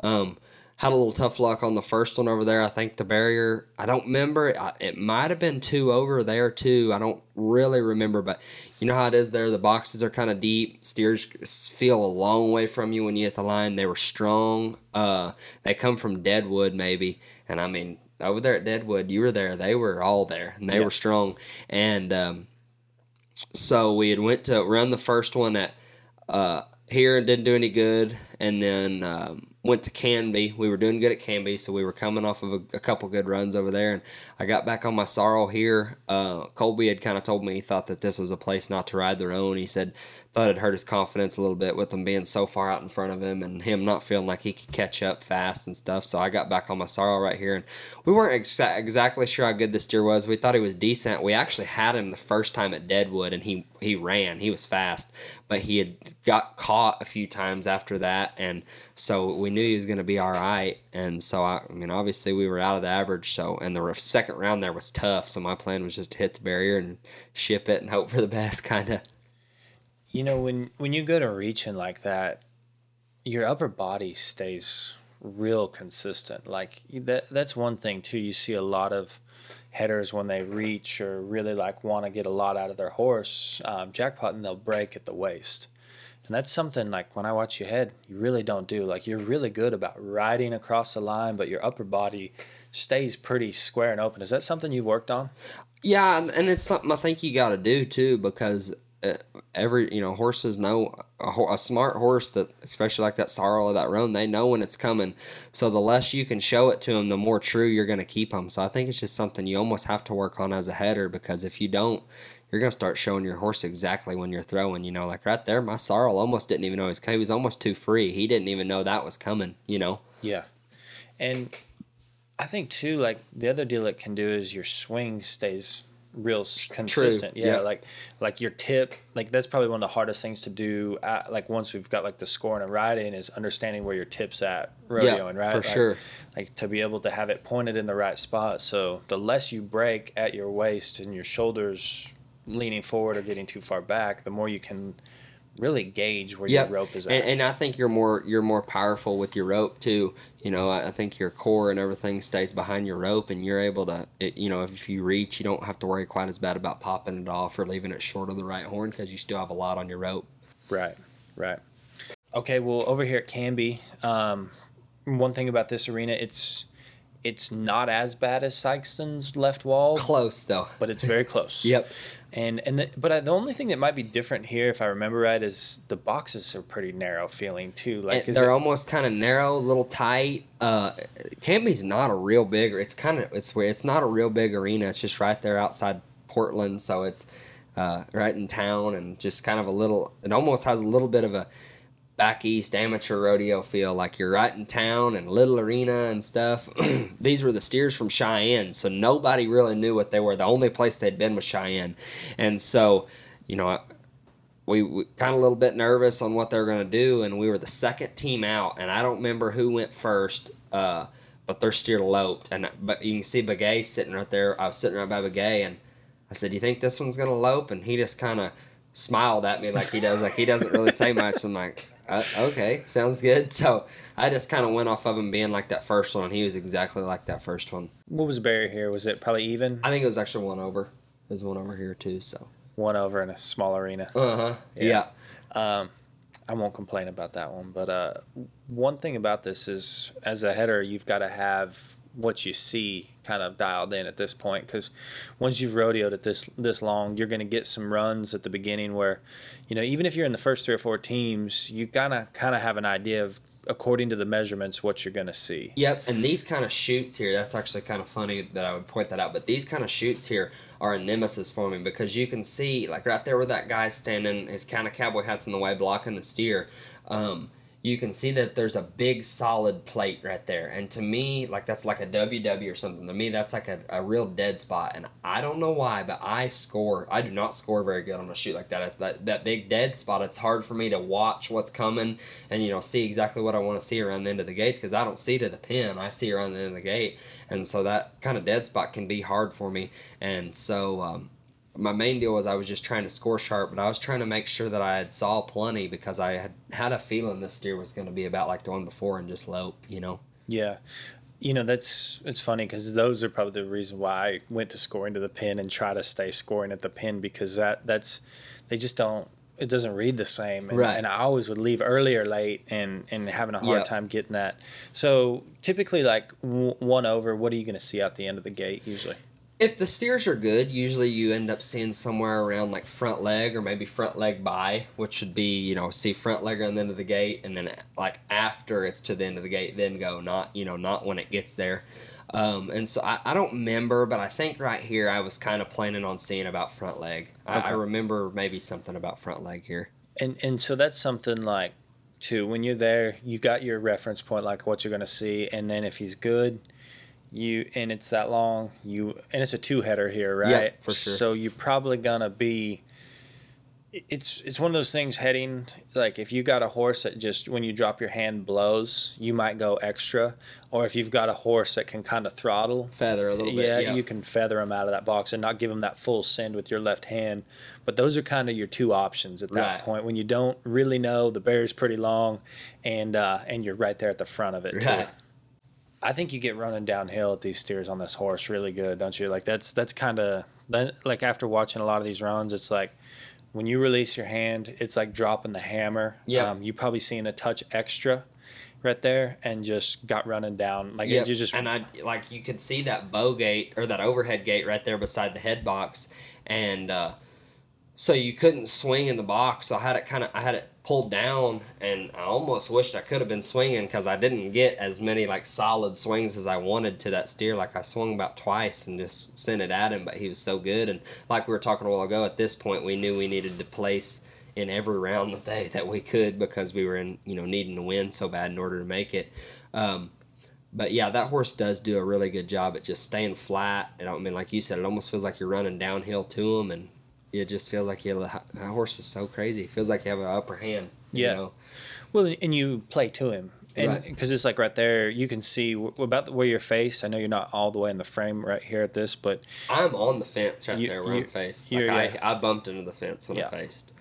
Um, had a little tough luck on the first one over there. I think the barrier, I don't remember. I- It might have been two over there, too. I don't really remember, but you know how it is there? The boxes are kind of deep. Steers feel a long way from you when you hit the line. They were strong. Uh, they come from Deadwood, maybe. And I mean, over there at Deadwood, you were there. They were all there, and they Yeah. were strong. And, um, so we had went to run the first one at uh, here and didn't do any good, and then um, went to Canby. We were doing good at Canby, so we were coming off of a, a couple good runs over there. And I got back on my sorrel here. Uh, Colby had kind of told me he thought that this was a place not to ride their own. He said thought it hurt his confidence a little bit with them being so far out in front of him and him not feeling like he could catch up fast and stuff. So I got back on my sorrel right here, and we weren't exa- exactly sure how good the steer was. We thought he was decent. We actually had him the first time at Deadwood, and he he ran. He was fast, but he had got caught a few times after that, and so we knew he was going to be all right. And so I, I mean, obviously we were out of the average. So and the second round there was tough. So my plan was just to hit the barrier and ship it and hope for the best, kind of. You know, when when you go to reaching like that, your upper body stays real consistent. Like that that's one thing too. You see a lot of headers when they reach or really like want to get a lot out of their horse, um, and they'll break at the waist. And that's something like when I watch your head, you really don't do. Like you're really good about riding across the line, but your upper body stays pretty square and open. Is that something you've worked on? Yeah, and, it's something I think you got to do too because uh, every you know horses know a, a smart horse that especially like that sorrel or that roan they know when it's coming. So the less you can show it to them, the more true you're going to keep them. So I think it's just something you almost have to work on as a header because if you don't, you're going to start showing your horse exactly when you're throwing. You know, like right there, my sorrel almost didn't even know he was, he was almost too free. He didn't even know that was coming. You know. Yeah. And I think too, like the other deal it can do is your swing stays real consistent. Yeah, Yep. like like your tip, like that's probably one of the hardest things to do. At, like once we've got like the scoring and a riding is understanding where your tip's at rodeo and right. for Like- sure. Like to be able to have it pointed in the right spot. So the less you break at your waist and your shoulders leaning forward or getting too far back, the more you can really gauge where Yep. your rope is at. And, and I think you're more you're more powerful with your rope too. You know, I, I think your core and everything stays behind your rope, and you're able to, it, you know, if you reach, you don't have to worry quite as bad about popping it off or leaving it short of the right horn because you still have a lot on your rope. Right, right. Okay, well, over here at Canby, um, one thing about this arena, it's it's not as bad as Sikeston's left wall, Close though. but it's very close. Yep. And and the, but I, the only thing that might be different here, if I remember right, is the boxes are pretty narrow feeling too. Like is they're it- almost kind of narrow, a little tight. Uh, Canby's not a real big. It's kind of it's it's not a real big arena. It's just right there outside Portland, so it's uh, right in town and just kind of a little. It almost has a little bit of a back east amateur rodeo feel, like you're right in town and little arena and stuff. These were the steers from Cheyenne, so nobody really knew what they were. The only place they'd been was Cheyenne, and so you know. We, we kind of a little bit nervous on what they were going to do, and we were the second team out, and I don't remember who went first, uh, but their steer loped, and but you can see Begay sitting right there. I was sitting right by Begay, and I said, "Do you think this one's going to lope?" And he just kind of smiled at me like he does, like he doesn't really say much. I'm like, uh, "Okay, sounds good." So I just kind of went off of him being like that first one, he was exactly like that first one. what was the barrier here? Was it probably even I think it was actually one over. There's one over here too. So one over in a small arena? uh huh, yeah. Um, I won't complain about that one. But uh, one thing about this is, as a header, you've got to have what you see kind of dialed in at this point because once you've rodeoed it this this long you're going to get some runs at the beginning where you know even if you're in the first three or four teams you gotta kind of have an idea of according to the measurements what you're going to see Yep, and these kind of chutes here, that's actually kind of funny that I would point that out, but these kind of chutes here are a nemesis for me because you can see, like right there where that guy's standing, his kind of cowboy hat's in the way blocking the steer. Um, you can see that there's a big solid plate right there. And to me, like that's like a WW or something. To me, that's like a, a real dead spot. And I don't know why, but I score. I do not score very good on a chute like that. It's that, that big dead spot. It's hard for me to watch what's coming and, you know, see exactly what I want to see around the end of the gates because I don't see to the pin. I see around the end of the gate. And so that kind of dead spot can be hard for me. And so, um, my main deal was I was just trying to score sharp, but I was trying to make sure that I had saw plenty because I had had a feeling this steer was going to be about like the one before and just lope, you know. Yeah. You know, that's it's funny because those are probably the reason why I went to scoring to the pin and try to stay scoring at the pin because that that's they just don't it doesn't read the same and, Right. and I always would leave early or late and and having a hard Yep. time getting that. So typically like w- one over, what are you going to see at the end of the gate usually? If the steers are good, usually you end up seeing somewhere around like front leg or maybe front leg by, which would be, you know, see front leg on the end of the gate and then like after it's to the end of the gate, then go, not, you know, not when it gets there. Um, and so I, I don't remember, but I think right here I was kind of planning on seeing about front leg. I, I remember maybe something about front leg here. And and so that's something like too when you're there, you got your reference point like what you're going to see and then if he's good, you and it's that long, you and it's a two header here, right? Yeah, for sure. So you're probably to be it's it's one of those things heading like if you got a horse that just when you drop your hand blows, you might go extra or if you've got a horse that can kind of throttle, Feather a little bit. yeah, Yeah, you can feather them out of that box and not give them that full send with your left hand. But those are kind of your two options at that Right. point when you don't really know the barrier's pretty long, and uh, and you're right there at the front of it Right. too. I think you get running downhill at these steers on this horse really good, don't you? Like that's that's kind of like after watching a lot of these runs, it's like when you release your hand, it's like dropping the hammer. Yeah. um, you probably seeing a touch extra. Right there, and just got running down like Yep. you just and I like you could see that bow gate or that overhead gate right there beside the head box, and uh, so you couldn't swing in the box. So I had it kind of I had it pulled down, and I almost wished I could have been swinging because I didn't get as many like solid swings as I wanted to that steer. Like I swung about twice and just sent it at him, but he was so good. And like we were talking a while ago, at this point we knew we needed to place in every round that day that we could because we were in you know needing to win so bad in order to make it. Um, but yeah, that horse does do a really good job at just staying flat. I don't mean like you said, it almost feels like you're running downhill to him, and it just feels like you have, that horse is so crazy. It feels like you have an upper hand. you Yeah. know? Well, and you play to him, and Right. because it's like right there, you can see w- about the, where you're faced. I know you're not all the way in the frame right here at this, but I'm on the fence right You- there where you- I'm faced. Like yeah. I, I bumped into the fence when Yeah. I faced.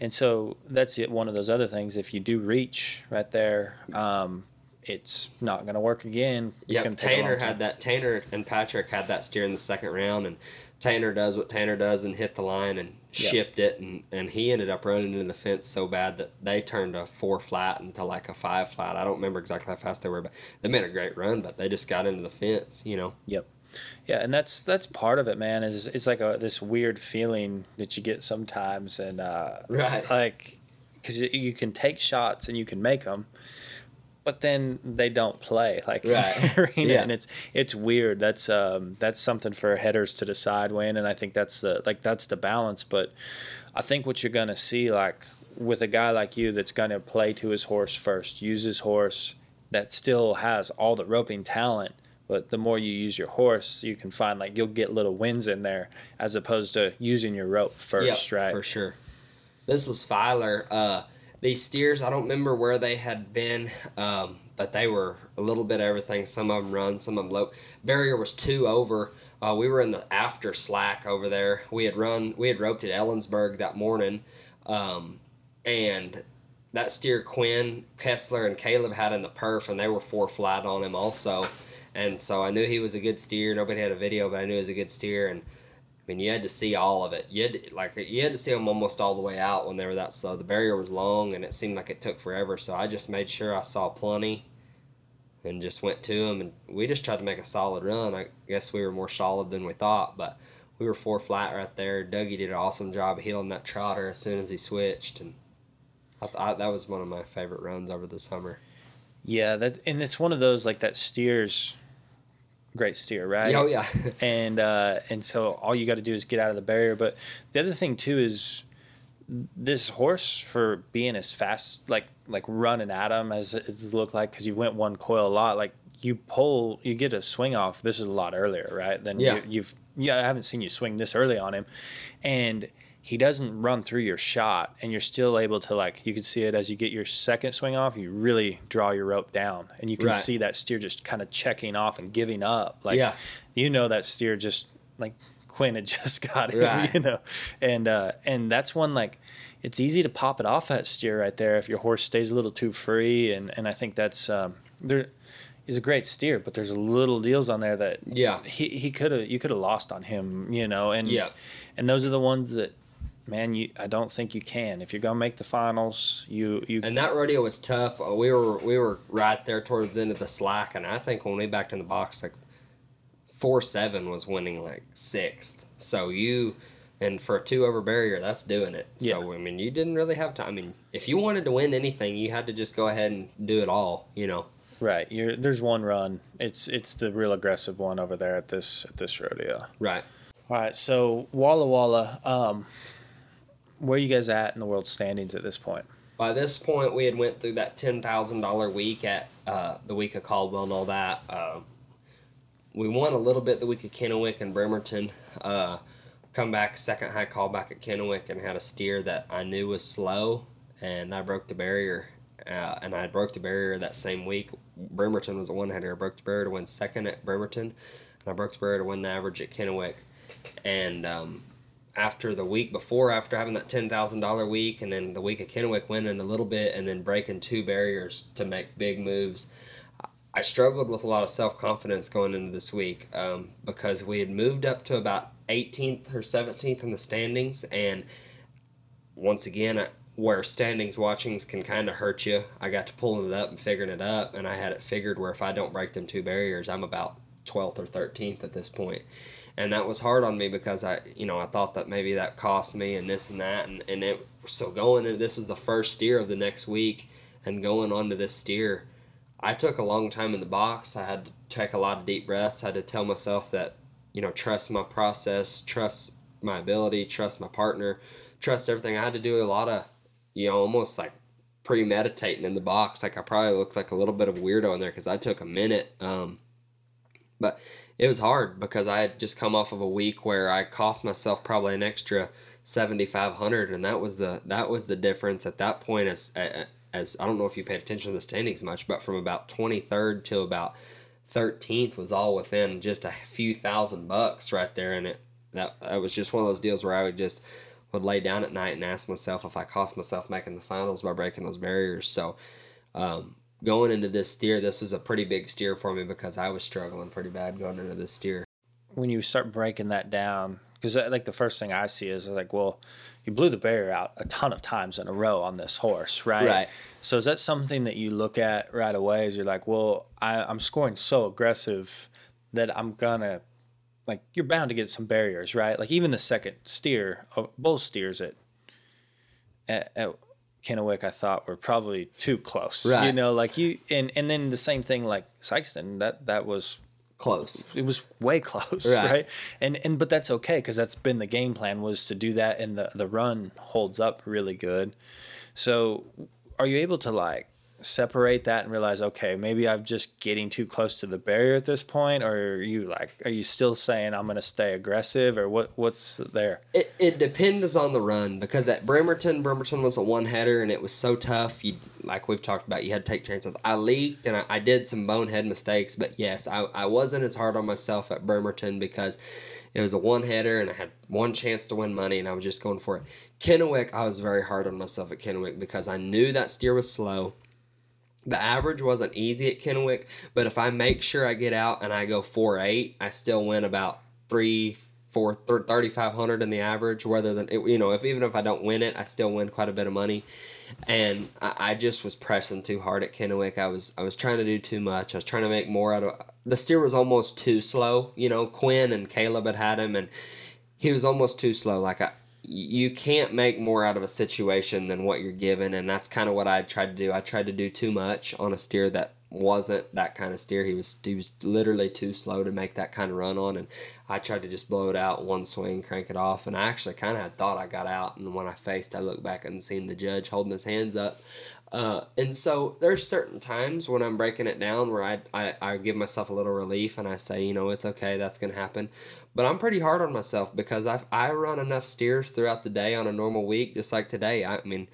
and so that's it. One of those other things. If you do reach right there, um, it's not going to work again. It's Yeah, going to take a Tanner had that. Tanner and Patrick had that steer in the second round, and Tanner does what Tanner does and hit the line and shipped it, and, and he ended up running into the fence so bad that they turned a four flat into like a five flat. I don't remember exactly how fast they were, but they made a great run, but they just got into the fence, you know. Yep. Yeah, and that's that's part of it, man. Is it's like a this weird feeling that you get sometimes, and uh, Right. like because you can take shots and you can make them, but then they don't play like Right. arena, Yeah. and it's it's weird. That's um that's something for headers to decide when, and I think that's the like that's the balance. But I think what you're gonna see like with a guy like you that's gonna play to his horse first, use his horse that still has all the roping talent. But the more you use your horse, you can find like you'll get little wins in there as opposed to using your rope first, Yep, right? For sure. This was Filer. Uh, these steers, I don't remember where they had been, um, but they were a little bit everything. Some of them run, some of them low. Barrier was two over. Uh, we were in the after slack over there. We had run, we had roped at Ellensburg that morning, um, and that steer Quinn, Kesler, and Caleb had in the perf, and they were four flat on him also. And so I knew he was a good steer. Nobody had a video, but I knew he was a good steer. And mean, you had to see all of it. You had to, like you had to see them almost all the way out when they were that slow. The barrier was long, and it seemed like it took forever. So I just made sure I saw plenty, and just went to them. and we just tried to make a solid run. I guess we were more solid than we thought, but we were four flat right there. Dougie did an awesome job heeling that trotter as soon as he switched, and I thought that was one of my favorite runs over the summer. Yeah, that and it's one of those like that steers great steer, right? Oh yeah. and uh, and so all you got to do is get out of the barrier. But the other thing too is this horse for being as fast, like like running at him as it looked like, because you went one coil a lot. Like you pull, you get a swing off. This is a lot earlier, right? Then yeah. you, you've yeah, I haven't seen you swing this early on him, and he doesn't run through your shot and you're still able to like you can see it as you get your second swing off you really draw your rope down and you can right. see that steer just kind of checking off and giving up like yeah. you know that steer just like quinn had just got him right. you know and uh and that's one like it's easy to pop it off that steer right there if your horse stays a little too free and and i think that's um there is a great steer, but there's little deals on there that yeah he he could have you could have lost on him, you know, and yeah, and those are the ones that man, you I don't think you can. If you're gonna make the finals, you you and that rodeo was tough. Uh, we were we were right there towards the end of the slack, and I think when we backed in the box, like four seven was winning like sixth. So you and for a two over barrier, that's doing it. Yeah. So I mean, you didn't really have time. I mean, if you wanted to win anything, you had to just go ahead and do it all. You know. Right. You're, there's one run. It's it's the real aggressive one over there at this at this rodeo. Right. All right. So Walla Walla. Um, where are you guys at in the world standings at this point? By this point, we had went through that ten thousand dollar week at uh, the week of Caldwell and all that. Uh, we won a little bit the week of Kennewick and Bremerton. Uh, come back second high call back at Kennewick and had a steer that I knew was slow, and I broke the barrier. Uh, and I broke the barrier that same week. Bremerton was a one header. I broke the barrier to win second at Bremerton, and I broke the barrier to win the average at Kennewick. And um, after the week before, after having that ten thousand dollar week, and then the week of Kennewick winning a little bit, and then breaking two barriers to make big moves, I struggled with a lot of self confidence going into this week um, because we had moved up to about 18th or 17th in the standings, and once again, where standings watchings can kind of hurt you, I got to pulling it up and figuring it up, and I had it figured where if I don't break them two barriers, I'm about 12th or 13th at this point and that was hard on me because I, you know, I thought that maybe that cost me and this and that, and and it so going and this is the first steer of the next week, and going on to this steer, I took a long time in the box. I had to take a lot of deep breaths. I had to tell myself that, you know, trust my process, trust my ability, trust my partner, trust everything. I had to do a lot of, you know, almost like premeditating in the box. Like I probably looked like a little bit of weirdo in there because I took a minute. Um, but it was hard because I had just come off of a week where I cost myself probably an extra seventy five hundred, and that was the that was the difference at that point. As as I don't know if you paid attention to the standings much, but from about twenty third to about thirteenth was all within just a few thousand bucks right there, and it that that was just one of those deals where I would just would lay down at night and ask myself if I cost myself making the finals by breaking those barriers. So. Um, going into this steer, this was a pretty big steer for me because I was struggling pretty bad going into this steer. When you start breaking that down, because uh, like the first thing I see is like, well, you blew the barrier out a ton of times in a row on this horse, right? Right. So is that something that you look at right away? Is you're like, well, I, I'm scoring so aggressive that I'm gonna like you're bound to get some barriers, right? Like even the second steer, uh, both steers at, at, at Kennewick, I thought were probably too close. Right. You know, like you and and then the same thing like Sikeston, that that was close. It was way close, right? right? And and but that's okay because that's been the game plan was to do that, and the the run holds up really good. So, are you able to like separate that and realize, okay, maybe I'm just getting too close to the barrier at this point, or are you like, are you still saying I'm going to stay aggressive, or what? What's there? It, it depends on the run because at Bremerton, Bremerton was a one header and it was so tough. You like we've talked about, you had to take chances. I leaked and I, I did some bonehead mistakes, but yes, I, I wasn't as hard on myself at Bremerton because it was a one header and I had one chance to win money and I was just going for it. Kennewick, I was very hard on myself at Kennewick because I knew that steer was slow the average wasn't easy at Kennewick, but if I make sure I get out and I go four eight, I still win about three, four, thirty five hundred in the average. Rather than you know, if even if I don't win it, I still win quite a bit of money. and I, I just was pressing too hard at Kennewick. I was I was trying to do too much. I was trying to make more out of the steer was almost too slow. You know, Quinn and Caleb had had him, and he was almost too slow. Like I, you can't make more out of a situation than what you're given, and that's kind of what I tried to do. I tried to do too much on a steer that wasn't that kind of steer. He was he was literally too slow to make that kind of run on, and I tried to just blow it out one swing, crank it off, and I actually kind of thought I got out. And when I faced, I looked back and seen the judge holding his hands up. Uh, and so there's certain times when I'm breaking it down where I, I, I give myself a little relief and I say, you know, it's okay, that's going to happen. But I'm pretty hard on myself because I I run enough steers throughout the day on a normal week, just like today. I mean,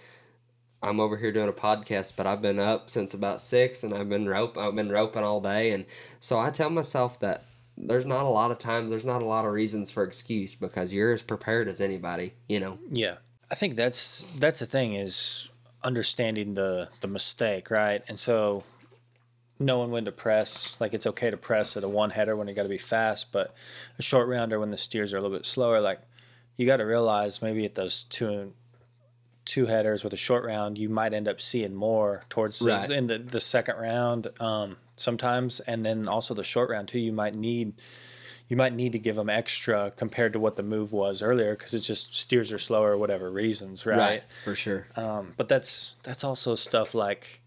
I'm over here doing a podcast, but I've been up since about six, and I've been rope. I've been roping all day, and so I tell myself that there's not a lot of times, there's not a lot of reasons for excuse because you're as prepared as anybody, you know. Yeah, I think that's that's the thing is understanding the the mistake, right? And so knowing when to press, like it's okay to press at a one header when you got to be fast, but a short rounder when the steers are a little bit slower, like you got to realize maybe at those two two headers with a short round, you might end up seeing more towards right. in the, the second round um, sometimes, and then also the short round too. You might need you might need to give them extra compared to what the move was earlier because it's just steers are slower, or whatever reasons, right? Right, for sure. Um, but that's that's also stuff like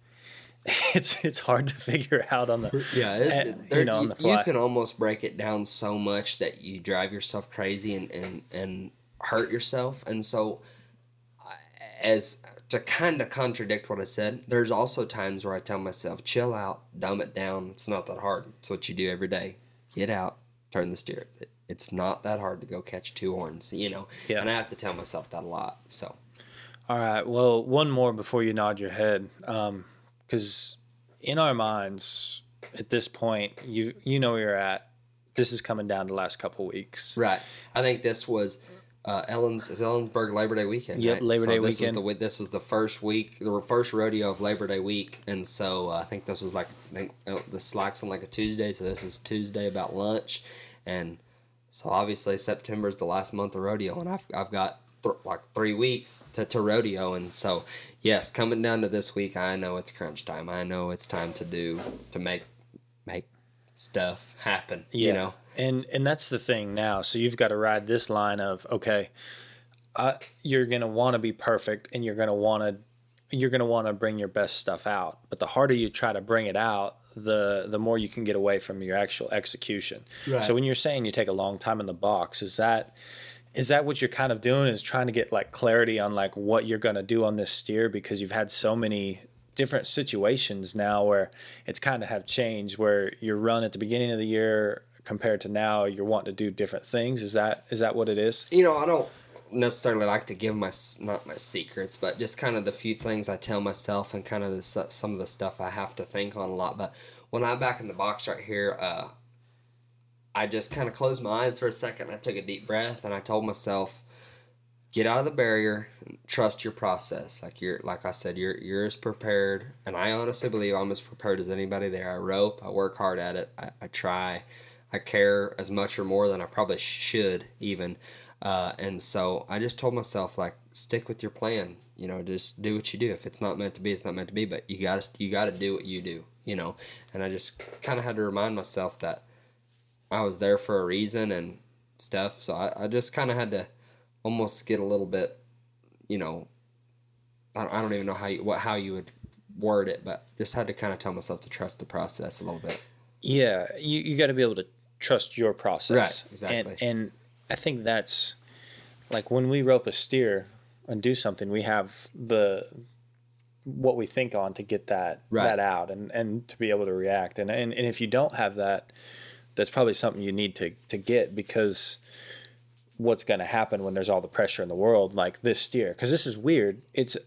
it's it's hard to figure out on the yeah it, eh, you know on the fly. You can almost break it down so much that you drive yourself crazy and and and hurt yourself, and so as to kind of contradict what I said, there's also times where I tell myself, chill out, dumb it down. It's not that hard. It's what you do every day. Get out, turn the steer. It's not that hard to go catch two horns, you know. Yeah. And I have to tell myself that a lot. So. All right. Well, one more before you nod your head, because in our minds, at this point, you you know where you're at. This is coming down the last couple weeks. Right. I think this was uh, Ellen's is Ellensburg Labor Day weekend. Yep, right? Labor so Day this weekend. Was the, this was the first week, the first rodeo of Labor Day week, and so uh, I think this was like I think uh, the slacks on like a Tuesday, so this is Tuesday about lunch, and so obviously September is the last month of rodeo, and I've I've got th- like three weeks to, to rodeo, and so yes, coming down to this week, I know it's crunch time. I know it's time to do to make make stuff happen. Yeah. You know, and and that's the thing now. So you've got to ride this line of okay, uh, you're gonna want to be perfect, and you're gonna want to you're gonna want to bring your best stuff out. But the harder you try to bring it out, the the more you can get away from your actual execution. Right. So when you're saying you take a long time in the box, is that is that what you're kind of doing? Is trying to get like clarity on like what you're gonna do on this steer? Because you've had so many different situations now where it's kind of have changed where your run at the beginning of the year compared to now you're wanting to do different things. Is that is that what it is? You know i don't necessarily like to give my not my secrets but just kind of the few things i tell myself and kind of the, some of the stuff i have to think on a lot. But when i'm back in the box right here uh, i just kind of closed my eyes for a second i took a deep breath and i told myself get out of the barrier trust your process like you're like i said you're you're as prepared and i honestly believe i'm as prepared as anybody there i rope i work hard at it i, I try I care as much or more than I probably should even. Uh, and so I just told myself like stick with your plan. You know, just do what you do. If it's not meant to be, it's not meant to be. But you gotta you gotta do what you do. You know, and I just kind of had to remind myself that I was there for a reason and stuff. So I, I just kind of had to almost get a little bit, you know, I, I don't even know how you what how you would word it, but just had to kind of tell myself to trust the process a little bit. Yeah, you you got to be able to trust your process. Right, exactly. And, and I think that's like when we rope a steer and do something, we have the what we think on to get that right. that out and, and to be able to react. And, and and if you don't have that, that's probably something you need to to get because what's going to happen when there's all the pressure in the world like this steer because this is weird it's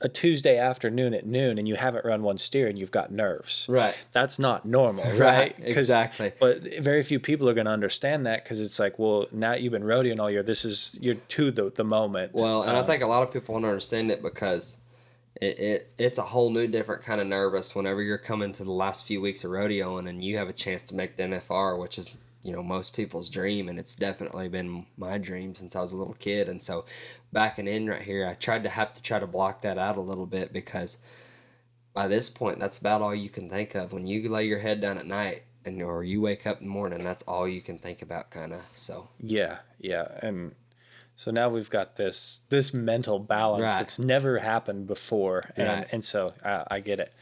a Tuesday afternoon at noon and you haven't run one steer and you've got nerves. Right. That's not normal, right? right exactly. But very few people are going to understand that because it's like, well, now you've been rodeoing all year. This is you're to the the moment. Well, and um, I think a lot of people won't understand it because it, it it's a whole new different kind of nervous whenever you're coming to the last few weeks of rodeoing and you have a chance to make the NFR, which is you know most people's dream and it's definitely been my dream since i was a little kid. And so backing in right here i tried to have to try to block that out a little bit because by this point that's about all you can think of. When you lay your head down at night and or you wake up in the morning that's all you can think about kind of so. Yeah yeah and so now we've got this this mental balance Right. it's never happened before and Right. and so I, I get it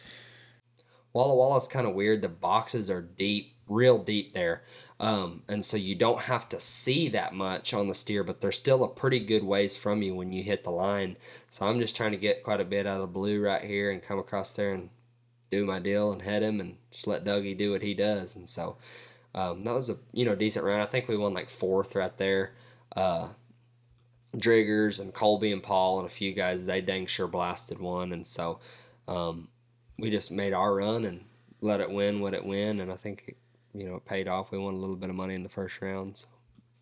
Walla Walla is kind of weird. The boxes are deep, real deep there. Um, and so you don't have to see that much on the steer, but they're still a pretty good ways from you when you hit the line. So I'm just trying to get quite a bit out of the blue right here and come across there and do my deal and head him and just let Dougie do what he does. And so um, that was a you know decent round. I think we won like fourth right there. Uh, Driggers and Colby and Paul and a few guys they dang sure blasted one. And so um, we just made our run and let it win what it win. And I think it, you know it paid off. We won a little bit of money in the first round. So.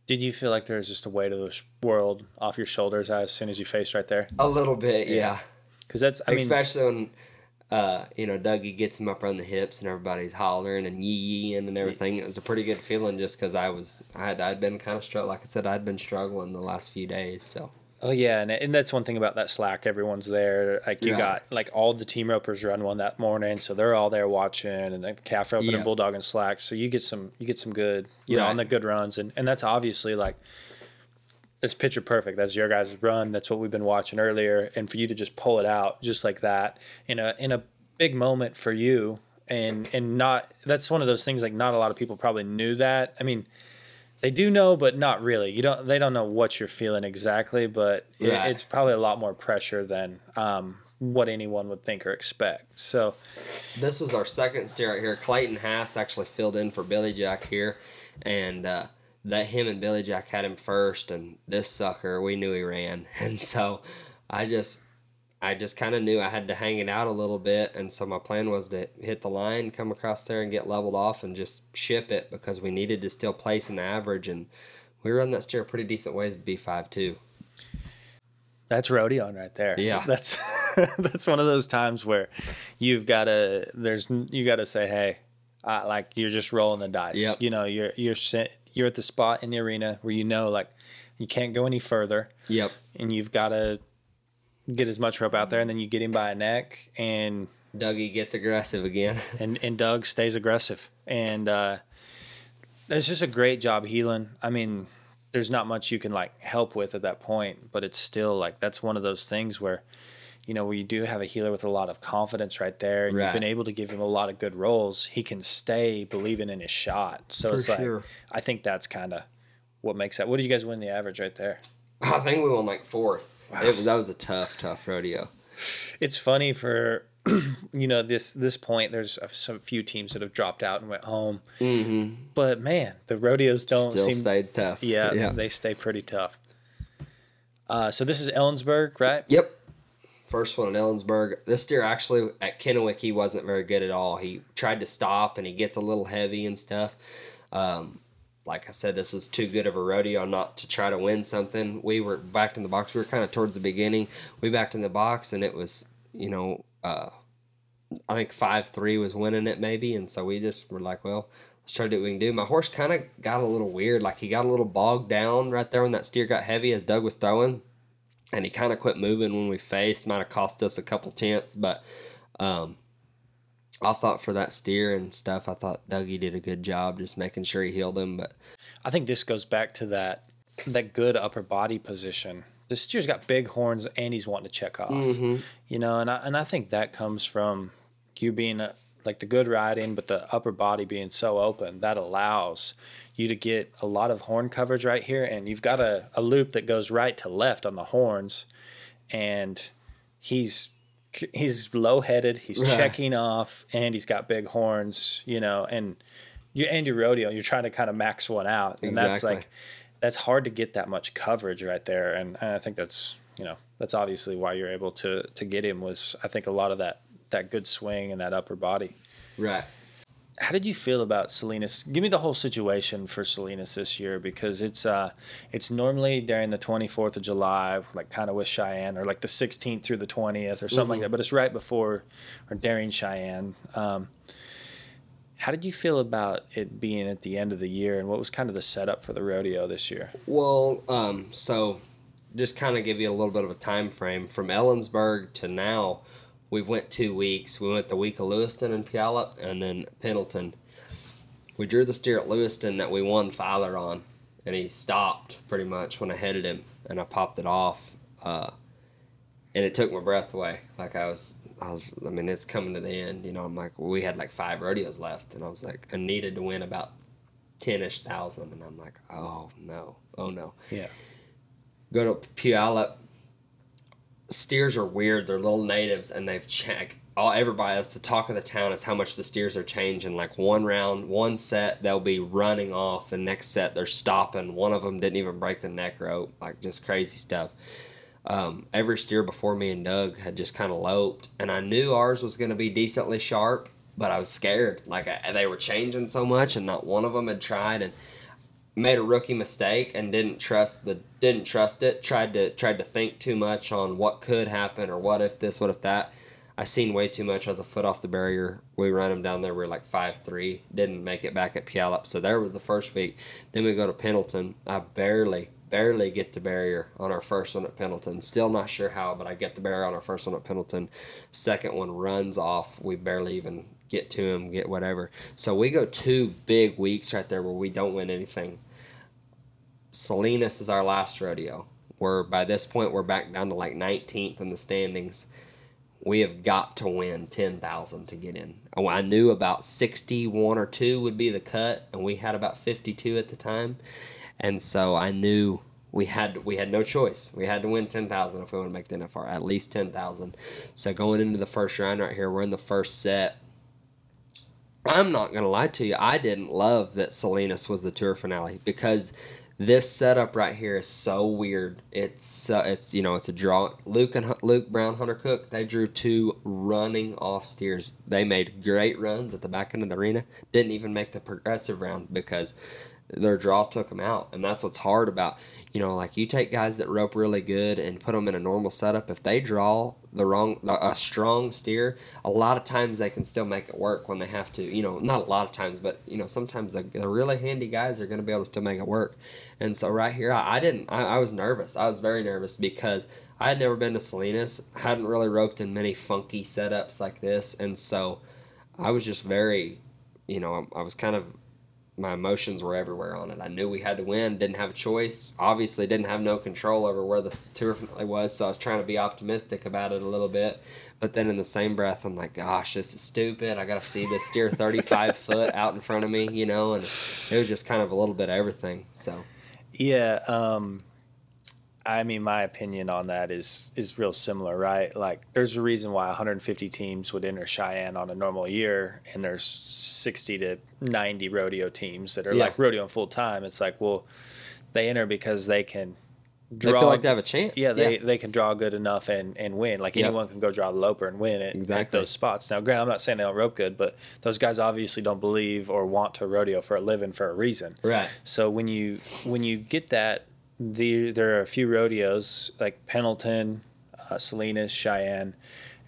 did you feel like there was just a weight of the world off your shoulders as soon as you faced right there A little bit, yeah. because that's i mean Especially when uh, you know Dougie gets him up on the hips and everybody's hollering and yee yeeing and everything. It was a pretty good feeling just because I was I had I'd been kind of struck. Like I said, I'd been struggling the last few days. So Oh yeah, and, and that's one thing about that Slack. Everyone's there. Like you Yeah. got like all the team ropers run one that morning, so they're all there watching, and the calf roping Yeah. and bulldog and Slack. So you get some you get some good you know Right. on the good runs, and and that's obviously like that's picture perfect. That's your guys' run. That's what we've been watching earlier, and for you to just pull it out just like that in a in a big moment for you, and and not that's one of those things like not a lot of people probably knew that. I mean they do know, but not really. You don't. They don't know what you're feeling exactly, but it, it's probably a lot more pressure than um, what anyone would think or expect. So this was our second steer right here. Clayton Haas actually filled in for Billy Jack here, and uh, that him and Billy Jack had him first, and this sucker we knew he ran, and so I just I just kind of knew I had to hang it out a little bit, and so my plan was to hit the line, come across there, and get leveled off, and just ship it because we needed to still place an average, and we run that steer pretty decent ways to be five two. that's rodeoing right there. Yeah. that's that's one of those times where you've got to there's you got to say, hey, uh, like you're just rolling the dice. Yep. You know, you're you're you're at the spot in the arena where you know like you can't go any further. Yep. and you've got to get as much rope out there, and then you get him by a neck, and Dougie gets aggressive again. and and Doug stays aggressive, and uh, it's just a great job heeling. I mean, there's not much you can like help with at that point, but it's still like that's one of those things where. You know, where you do have a heeler with a lot of confidence right there, and Right. you've been able to give him a lot of good roles, He can stay believing in his shot. So For it's like, sure. I think that's kind of what makes that. What do you guys win the average right there? I think we won like fourth. It was, that was a tough, tough rodeo. it's funny for you know this this point there's a some few teams that have dropped out and went home Mm-hmm. but man the rodeos don't Still seem stayed tough. yeah, yeah. they stay pretty tough uh, so this is ellensburg right Yep. First one in Ellensburg. This steer actually at Kennewick, he wasn't very good at all. He tried to stop and he gets a little heavy and stuff. Um, like I said, this was too good of a rodeo not to try to win something. We were backed in the box. We were kind of towards the beginning. We backed in the box and it was, you know, uh, I think 5 3 was winning it maybe. And so we just were like, well, let's try to do what we can do. My horse kind of got a little weird. Like he got a little bogged down right there when that steer got heavy as Doug was throwing and he kind of quit moving when we faced. Might have cost us a couple tenths, but um, I thought for that steer and stuff, I thought Dougie did a good job just making sure he heeled him. But i think this goes back to that that good upper body position the steer's got big horns and he's wanting to check off Mm-hmm. you know and I, and I think that comes from you being a, like the good riding but the upper body being so open that allows you to get a lot of horn coverage right here and you've got a, a loop that goes right to left on the horns and he's he's low headed he's Right. checking off and he's got big horns you know and you and your rodeo you're trying to kind of max one out and that's like that's hard to get that much coverage right there and, and i think that's you know that's obviously why you're able to to get him was i think a lot of that that good swing and that upper body right, how did you feel about Salinas? Give me the whole situation for Salinas this year because it's uh it's normally during the 24th of July, like kind of with Cheyenne, or like the 16th through the 20th or something like that. But it's right before or during Cheyenne. Um, How did you feel about it being at the end of the year, and what was kind of the setup for the rodeo this year? Well, um, so just kind of give you a little bit of a time frame from Ellensburg to now. We've went two weeks. We went the week of Lewiston and Puyallup, and then Pendleton. We drew the steer at Lewiston that we won Filer on, and he stopped pretty much when I headed him, and I popped it off, uh, and it took my breath away. Like I was I was, I mean, it's coming to the end. You know, I'm like, well, we had like five rodeos left, and I was like, I needed to win about ten ish thousand, and I'm like, oh no, oh no. Yeah. Go to Puyallup. Steers are weird. They're little natives, and they've checked all everybody. That's the talk of the town. Is how much the steers are changing. Like one round, one set, they'll be running off. The next set, they're stopping. One of them didn't even break the neck rope. Like just crazy stuff. Um, every steer before me and Doug had just kind of loped, and I knew ours was going to be decently sharp, but I was scared. Like I, they were changing so much, and not one of them had tried, and made a rookie mistake and didn't trust the didn't trust it. Tried to tried to think too much on what could happen or what if this, what if that. I seen way too much. Was a foot off the barrier. We run him down there. We are like five three. Didn't make it back at Puyallup. So there was the first week. Then we go to Pendleton. I barely barely get the barrier on our first one at Pendleton. Still not sure how, but I get the barrier on our first one at Pendleton. Second one runs off. We barely even get to him, get whatever. So we go two big weeks right there where we don't win anything. Salinas is our last rodeo. Where by this point we're back down to like 19th in the standings. We have got to win 10,000 to get in. Oh, I knew about 61 or 2 would be the cut, and we had about 52 at the time and so I knew we had we had no choice. We had to win ten thousand if we want to make the NFR, at least ten thousand. So going into the first round right here, we're in the first set. I'm not gonna lie to you, I didn't love that Salinas was the tour finale because this setup right here is so weird. It's uh, it's you know it's a draw. Luke and Luke Brown Hunter Cook they drew two running off steers. They made great runs at the back end of the arena. Didn't even make the progressive round because their draw took them out and that's what's hard about you know like you take guys that rope really good and put them in a normal setup if they draw the wrong a strong steer a lot of times they can still make it work when they have to you know not a lot of times but you know sometimes the, the really handy guys are going to be able to still make it work. And so right here i, I didn't I, I was nervous i was very nervous because i had never been to salinas hadn't really roped in many funky setups like this and so i was just very you know I was kind of my emotions were everywhere on it. I knew we had to win, didn't have a choice. Obviously, didn't have no control over where the tour was, so I was trying to be optimistic about it a little bit. But then in the same breath, I'm like, gosh, this is stupid. I got to see this steer 35 foot out in front of me, you know, and it was just kind of a little bit of everything. So, yeah, um, I mean, my opinion on that is is real similar, right? Like, there's a reason why 150 teams would enter Cheyenne on a normal year, and there's 60 to 90 rodeo teams that are yeah. like rodeo full time. It's like, well, they enter because they can draw. They feel like they have a chance. Yeah, they, yeah. they can draw good enough and, and win. Like yep. anyone can go draw the loper and win it exactly. at those spots. Now, granted, I'm not saying they don't rope good, but those guys obviously don't believe or want to rodeo for a living for a reason. Right. So when you when you get that the there are a few rodeos like Pendleton, uh, Salinas, Cheyenne,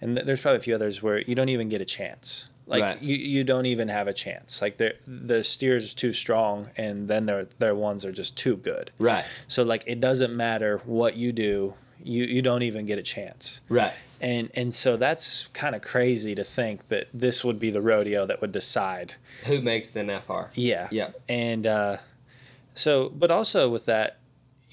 and th- there's probably a few others where you don't even get a chance. Like right. you, you don't even have a chance. Like the the steers are too strong, and then their their ones are just too good. Right. So like it doesn't matter what you do, you you don't even get a chance. Right. And and so that's kind of crazy to think that this would be the rodeo that would decide who makes the NFR. Yeah. Yeah. And uh, so, but also with that,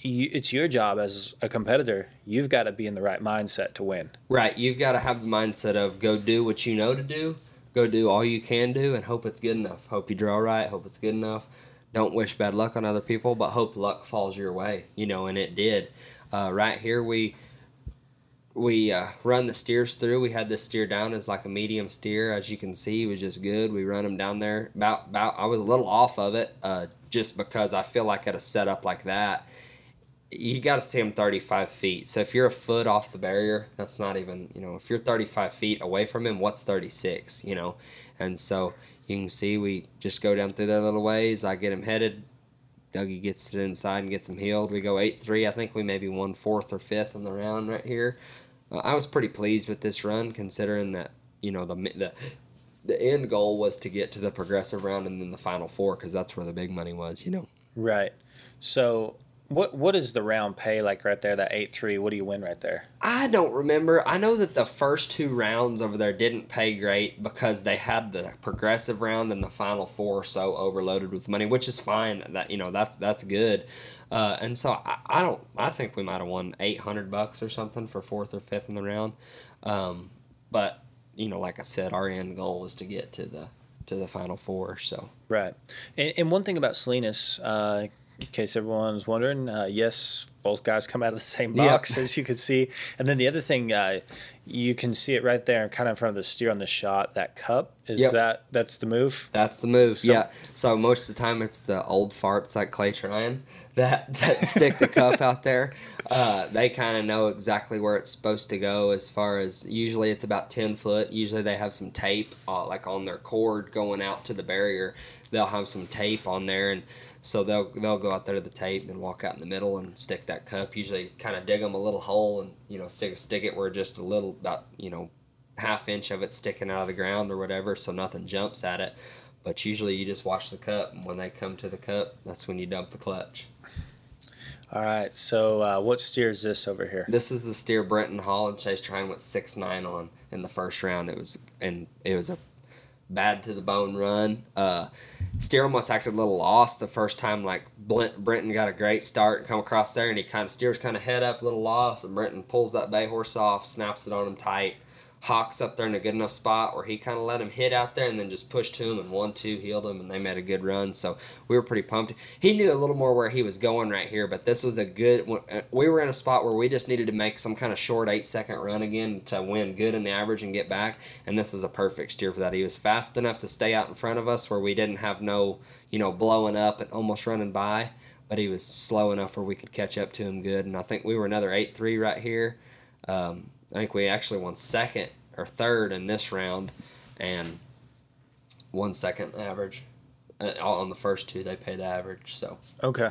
you, it's your job as a competitor. You've got to be in the right mindset to win. Right. You've got to have the mindset of go do what you know to do, go do all you can do, and hope it's good enough. Hope you draw right. Hope it's good enough. Don't wish bad luck on other people, but hope luck falls your way. You know, and it did. Uh, right here, we we uh, run the steers through. We had this steer down as like a medium steer, as you can see, was just good. We run him down there. About about I was a little off of it, uh, just because I feel like at a setup like that you got to see them 35 feet. So if you're a foot off the barrier, that's not even, you know, if you're 35 feet away from him, what's 36, you know? And so you can see we just go down through their little ways. I get him headed. Dougie gets it inside and gets him heeled. We go 8 3. I think we maybe won fourth or fifth in the round right here. Uh, I was pretty pleased with this run considering that, you know, the, the the end goal was to get to the progressive round and then the final four because that's where the big money was. You know. Right. So what what is the round pay like right there? That eight three. What do you win right there? I don't remember. I know that the first two rounds over there didn't pay great because they had the progressive round and the final four so overloaded with money, which is fine. That you know that's that's good. Uh, and so I, I don't. I think we might have won eight hundred bucks or something for fourth or fifth in the round. Um, but you know, like I said, our end goal was to get to the to the final four. So right. And, and one thing about Salinas. Uh, in case everyone's wondering, uh, yes, both guys come out of the same box, yep. as you can see. And then the other thing, uh, you can see it right there, kind of in front of the steer on the shot. That cup is yep. that that's the move. That's the move. So, yeah. So most of the time, it's the old farts like Clay Tryon that that stick the cup out there. Uh, they kind of know exactly where it's supposed to go. As far as usually, it's about ten foot. Usually, they have some tape uh, like on their cord going out to the barrier. They'll have some tape on there and so they'll they'll go out there to the tape and walk out in the middle and stick that cup. Usually, kind of dig them a little hole and you know stick stick it where just a little about you know half inch of it sticking out of the ground or whatever, so nothing jumps at it. But usually, you just watch the cup, and when they come to the cup, that's when you dump the clutch. All right. So, uh, what steer is this over here? This is the steer Brenton Hall and Chase Tryon went six nine on in the first round. It was and it was a bad to the bone run. Uh, Steer almost acted a little lost the first time. Like Brenton got a great start and come across there, and he kind of steers kind of head up, a little lost, and Brenton pulls that bay horse off, snaps it on him tight, Hawks up there in a good enough spot where he kind of let him hit out there and then just pushed to him and one two heeled him and they made a good run. So we were pretty pumped. He knew a little more where he was going right here, but this was a good. Uh, we were in a spot where we just needed to make some kind of short eight second run again to win good in the average and get back. And this is a perfect steer for that. He was fast enough to stay out in front of us where we didn't have no you know blowing up and almost running by, but he was slow enough where we could catch up to him good. And I think we were another eight three right here. Um, I think we actually won second or third in this round, and one second average. Uh, on the first two, they paid average. So okay,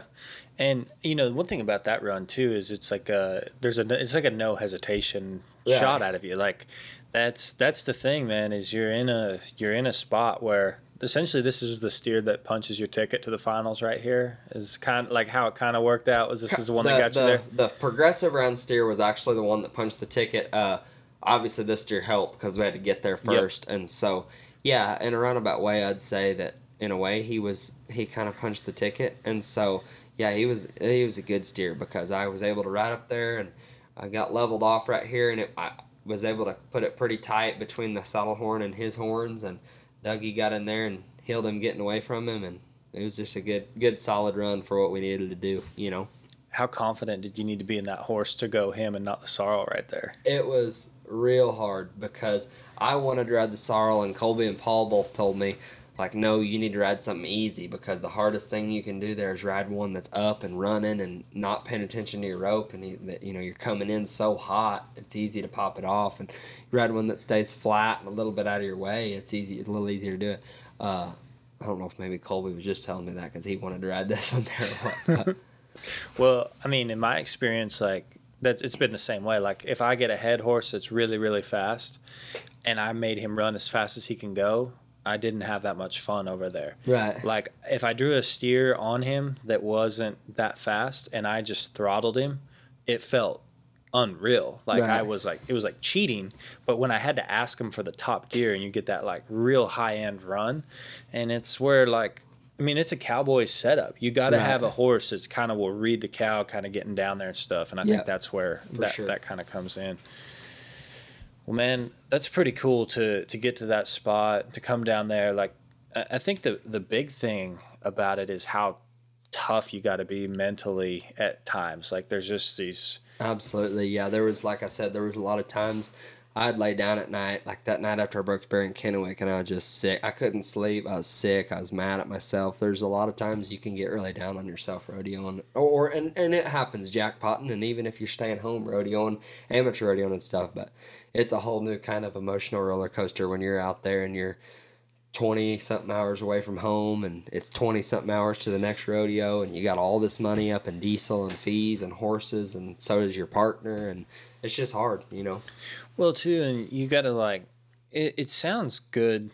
and you know one thing about that run too is it's like a there's a it's like a no hesitation yeah. shot out of you. Like that's that's the thing, man. Is you're in a you're in a spot where essentially this is the steer that punches your ticket to the finals right here is kind of like how it kind of worked out was this is the one the, that got the, you there the progressive round steer was actually the one that punched the ticket uh, obviously this steer helped because we had to get there first yep. and so yeah in a roundabout way i'd say that in a way he was he kind of punched the ticket and so yeah he was he was a good steer because i was able to ride up there and i got leveled off right here and it, i was able to put it pretty tight between the saddle horn and his horns and Dougie got in there and heeled him getting away from him, and it was just a good, good, solid run for what we needed to do. You know. How confident did you need to be in that horse to go him and not the sorrel right there? It was real hard because I wanted to ride the sorrel, and Colby and Paul both told me like no you need to ride something easy because the hardest thing you can do there is ride one that's up and running and not paying attention to your rope and that you know you're coming in so hot it's easy to pop it off. And you ride one that stays flat and a little bit out of your way it's easy it's a little easier to do it. Uh, i don't know if maybe colby was just telling me that because he wanted to ride this one there well i mean in my experience like that's it's been the same way. Like if i get a head horse that's really really fast and i made him run as fast as he can go I didn't have that much fun over there. Right. Like if I drew a steer on him that wasn't that fast and I just throttled him, it felt unreal. Like right. I was like it was like cheating. But when I had to ask him for the top gear and you get that like real high end run, and it's where like I mean, it's a cowboy setup. You got to right. have a horse that's kind of will read the cow, kind of getting down there and stuff. And I think that's where that, sure. that kind of comes in. Well, man, that's pretty cool to to get to that spot to come down there. Like, I think the the big thing about it is how tough you got to be mentally at times. Like, there's just these. Absolutely, yeah. There was, like I said, there was a lot of times I'd lay down at night, like that night after I broke Barry and Kennewick, and I was just sick. I couldn't sleep. I was sick. I was mad at myself. There's a lot of times you can get really down on yourself rodeoing, or, or and, and it happens jackpotting, and even if you're staying home rodeoing, amateur rodeoing and stuff. But it's a whole new kind of emotional roller coaster when you're out there and you're 20 something hours away from home and it's 20 something hours to the next rodeo and you got all this money up in diesel and fees and horses and so does your partner and it's just hard you know well too and you gotta like it, it sounds good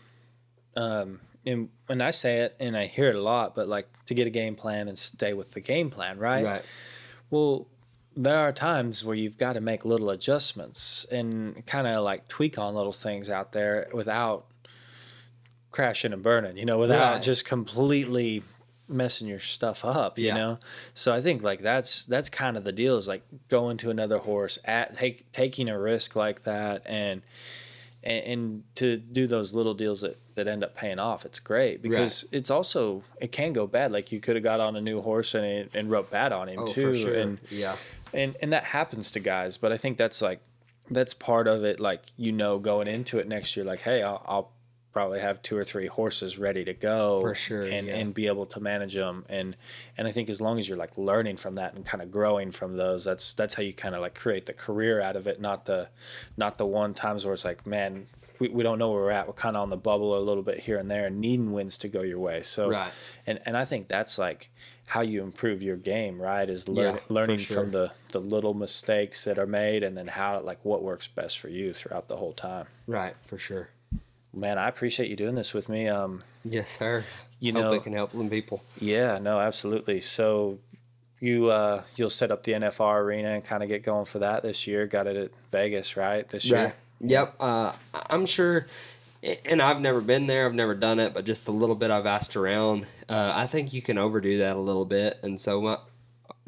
um, and when I say it, and I hear it a lot, but like to get a game plan and stay with the game plan, right? Right. Well, there are times where you've got to make little adjustments and kind of like tweak on little things out there without crashing and burning, you know, without Right. just completely messing your stuff up, you Yeah. know. So I think like that's that's kind of the deal is like going to another horse at take, taking a risk like that and and, and to do those little deals that, that end up paying off, it's great because it's also it can go bad. Like you could have got on a new horse and it, and wrote bad on him Oh, too, sure. and yeah. and and that happens to guys. But I think that's like that's part of it. Like you know, going into it next year, like hey, I'll, I'll probably have two or three horses ready to go For sure, and yeah. and be able to manage them. And and I think as long as you're like learning from that and kind of growing from those, that's that's how you kind of like create the career out of it. Not the not the one times where it's like man. We, we don't know where we're at. We're kind of on the bubble a little bit here and there, and needing wins to go your way. So, Right. and and I think that's like how you improve your game, right? Is learn, Yeah, learning sure. from the the little mistakes that are made, and then how like what works best for you throughout the whole time. Right. For sure. Man, I appreciate you doing this with me. Um, Yes, sir. You Hope know- it can help some people. yeah, no, absolutely. So you uh, you'll set up the NFR arena and kind of get going for that this year. Got it at Vegas, right? This year. Right. Yep. Uh, I'm sure, and I've never been there. I've never done it, but just a little bit I've asked around. Uh, I think you can overdo that a little bit, and so my,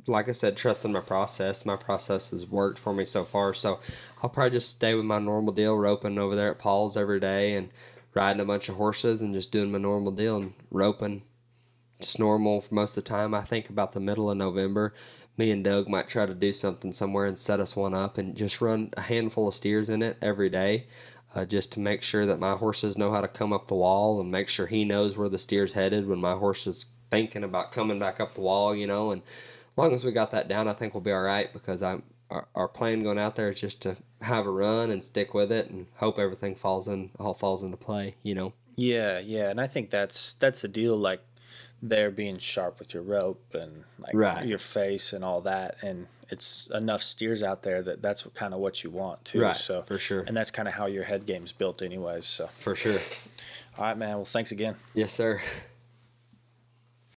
like I said, trust in my process. My process has worked for me so far, so I'll probably just stay with my normal deal, roping over there at Paul's every day, and riding a bunch of horses and just doing my normal deal and roping just normal for most of the time. I think about the middle of November, me and Doug might try to do something somewhere and set us one up and just run a handful of steers in it every day, uh, just to make sure that my horses know how to come up the wall and make sure he knows where the steer's headed when my horse is thinking about coming back up the wall, you know. And long as we got that down, I think we'll be all right because I'm. Our, our plan going out there is just to have a run and stick with it and hope everything falls in all falls into play, you know. Yeah, yeah, and I think that's that's the deal. Like there being sharp with your rope and like Right. your face and all that, and it's enough steers out there that that's kind of what you want too. Right, So for sure. and that's kind of how your head game's built, anyways. So For sure. all right, man. Well, thanks again. Yes, sir.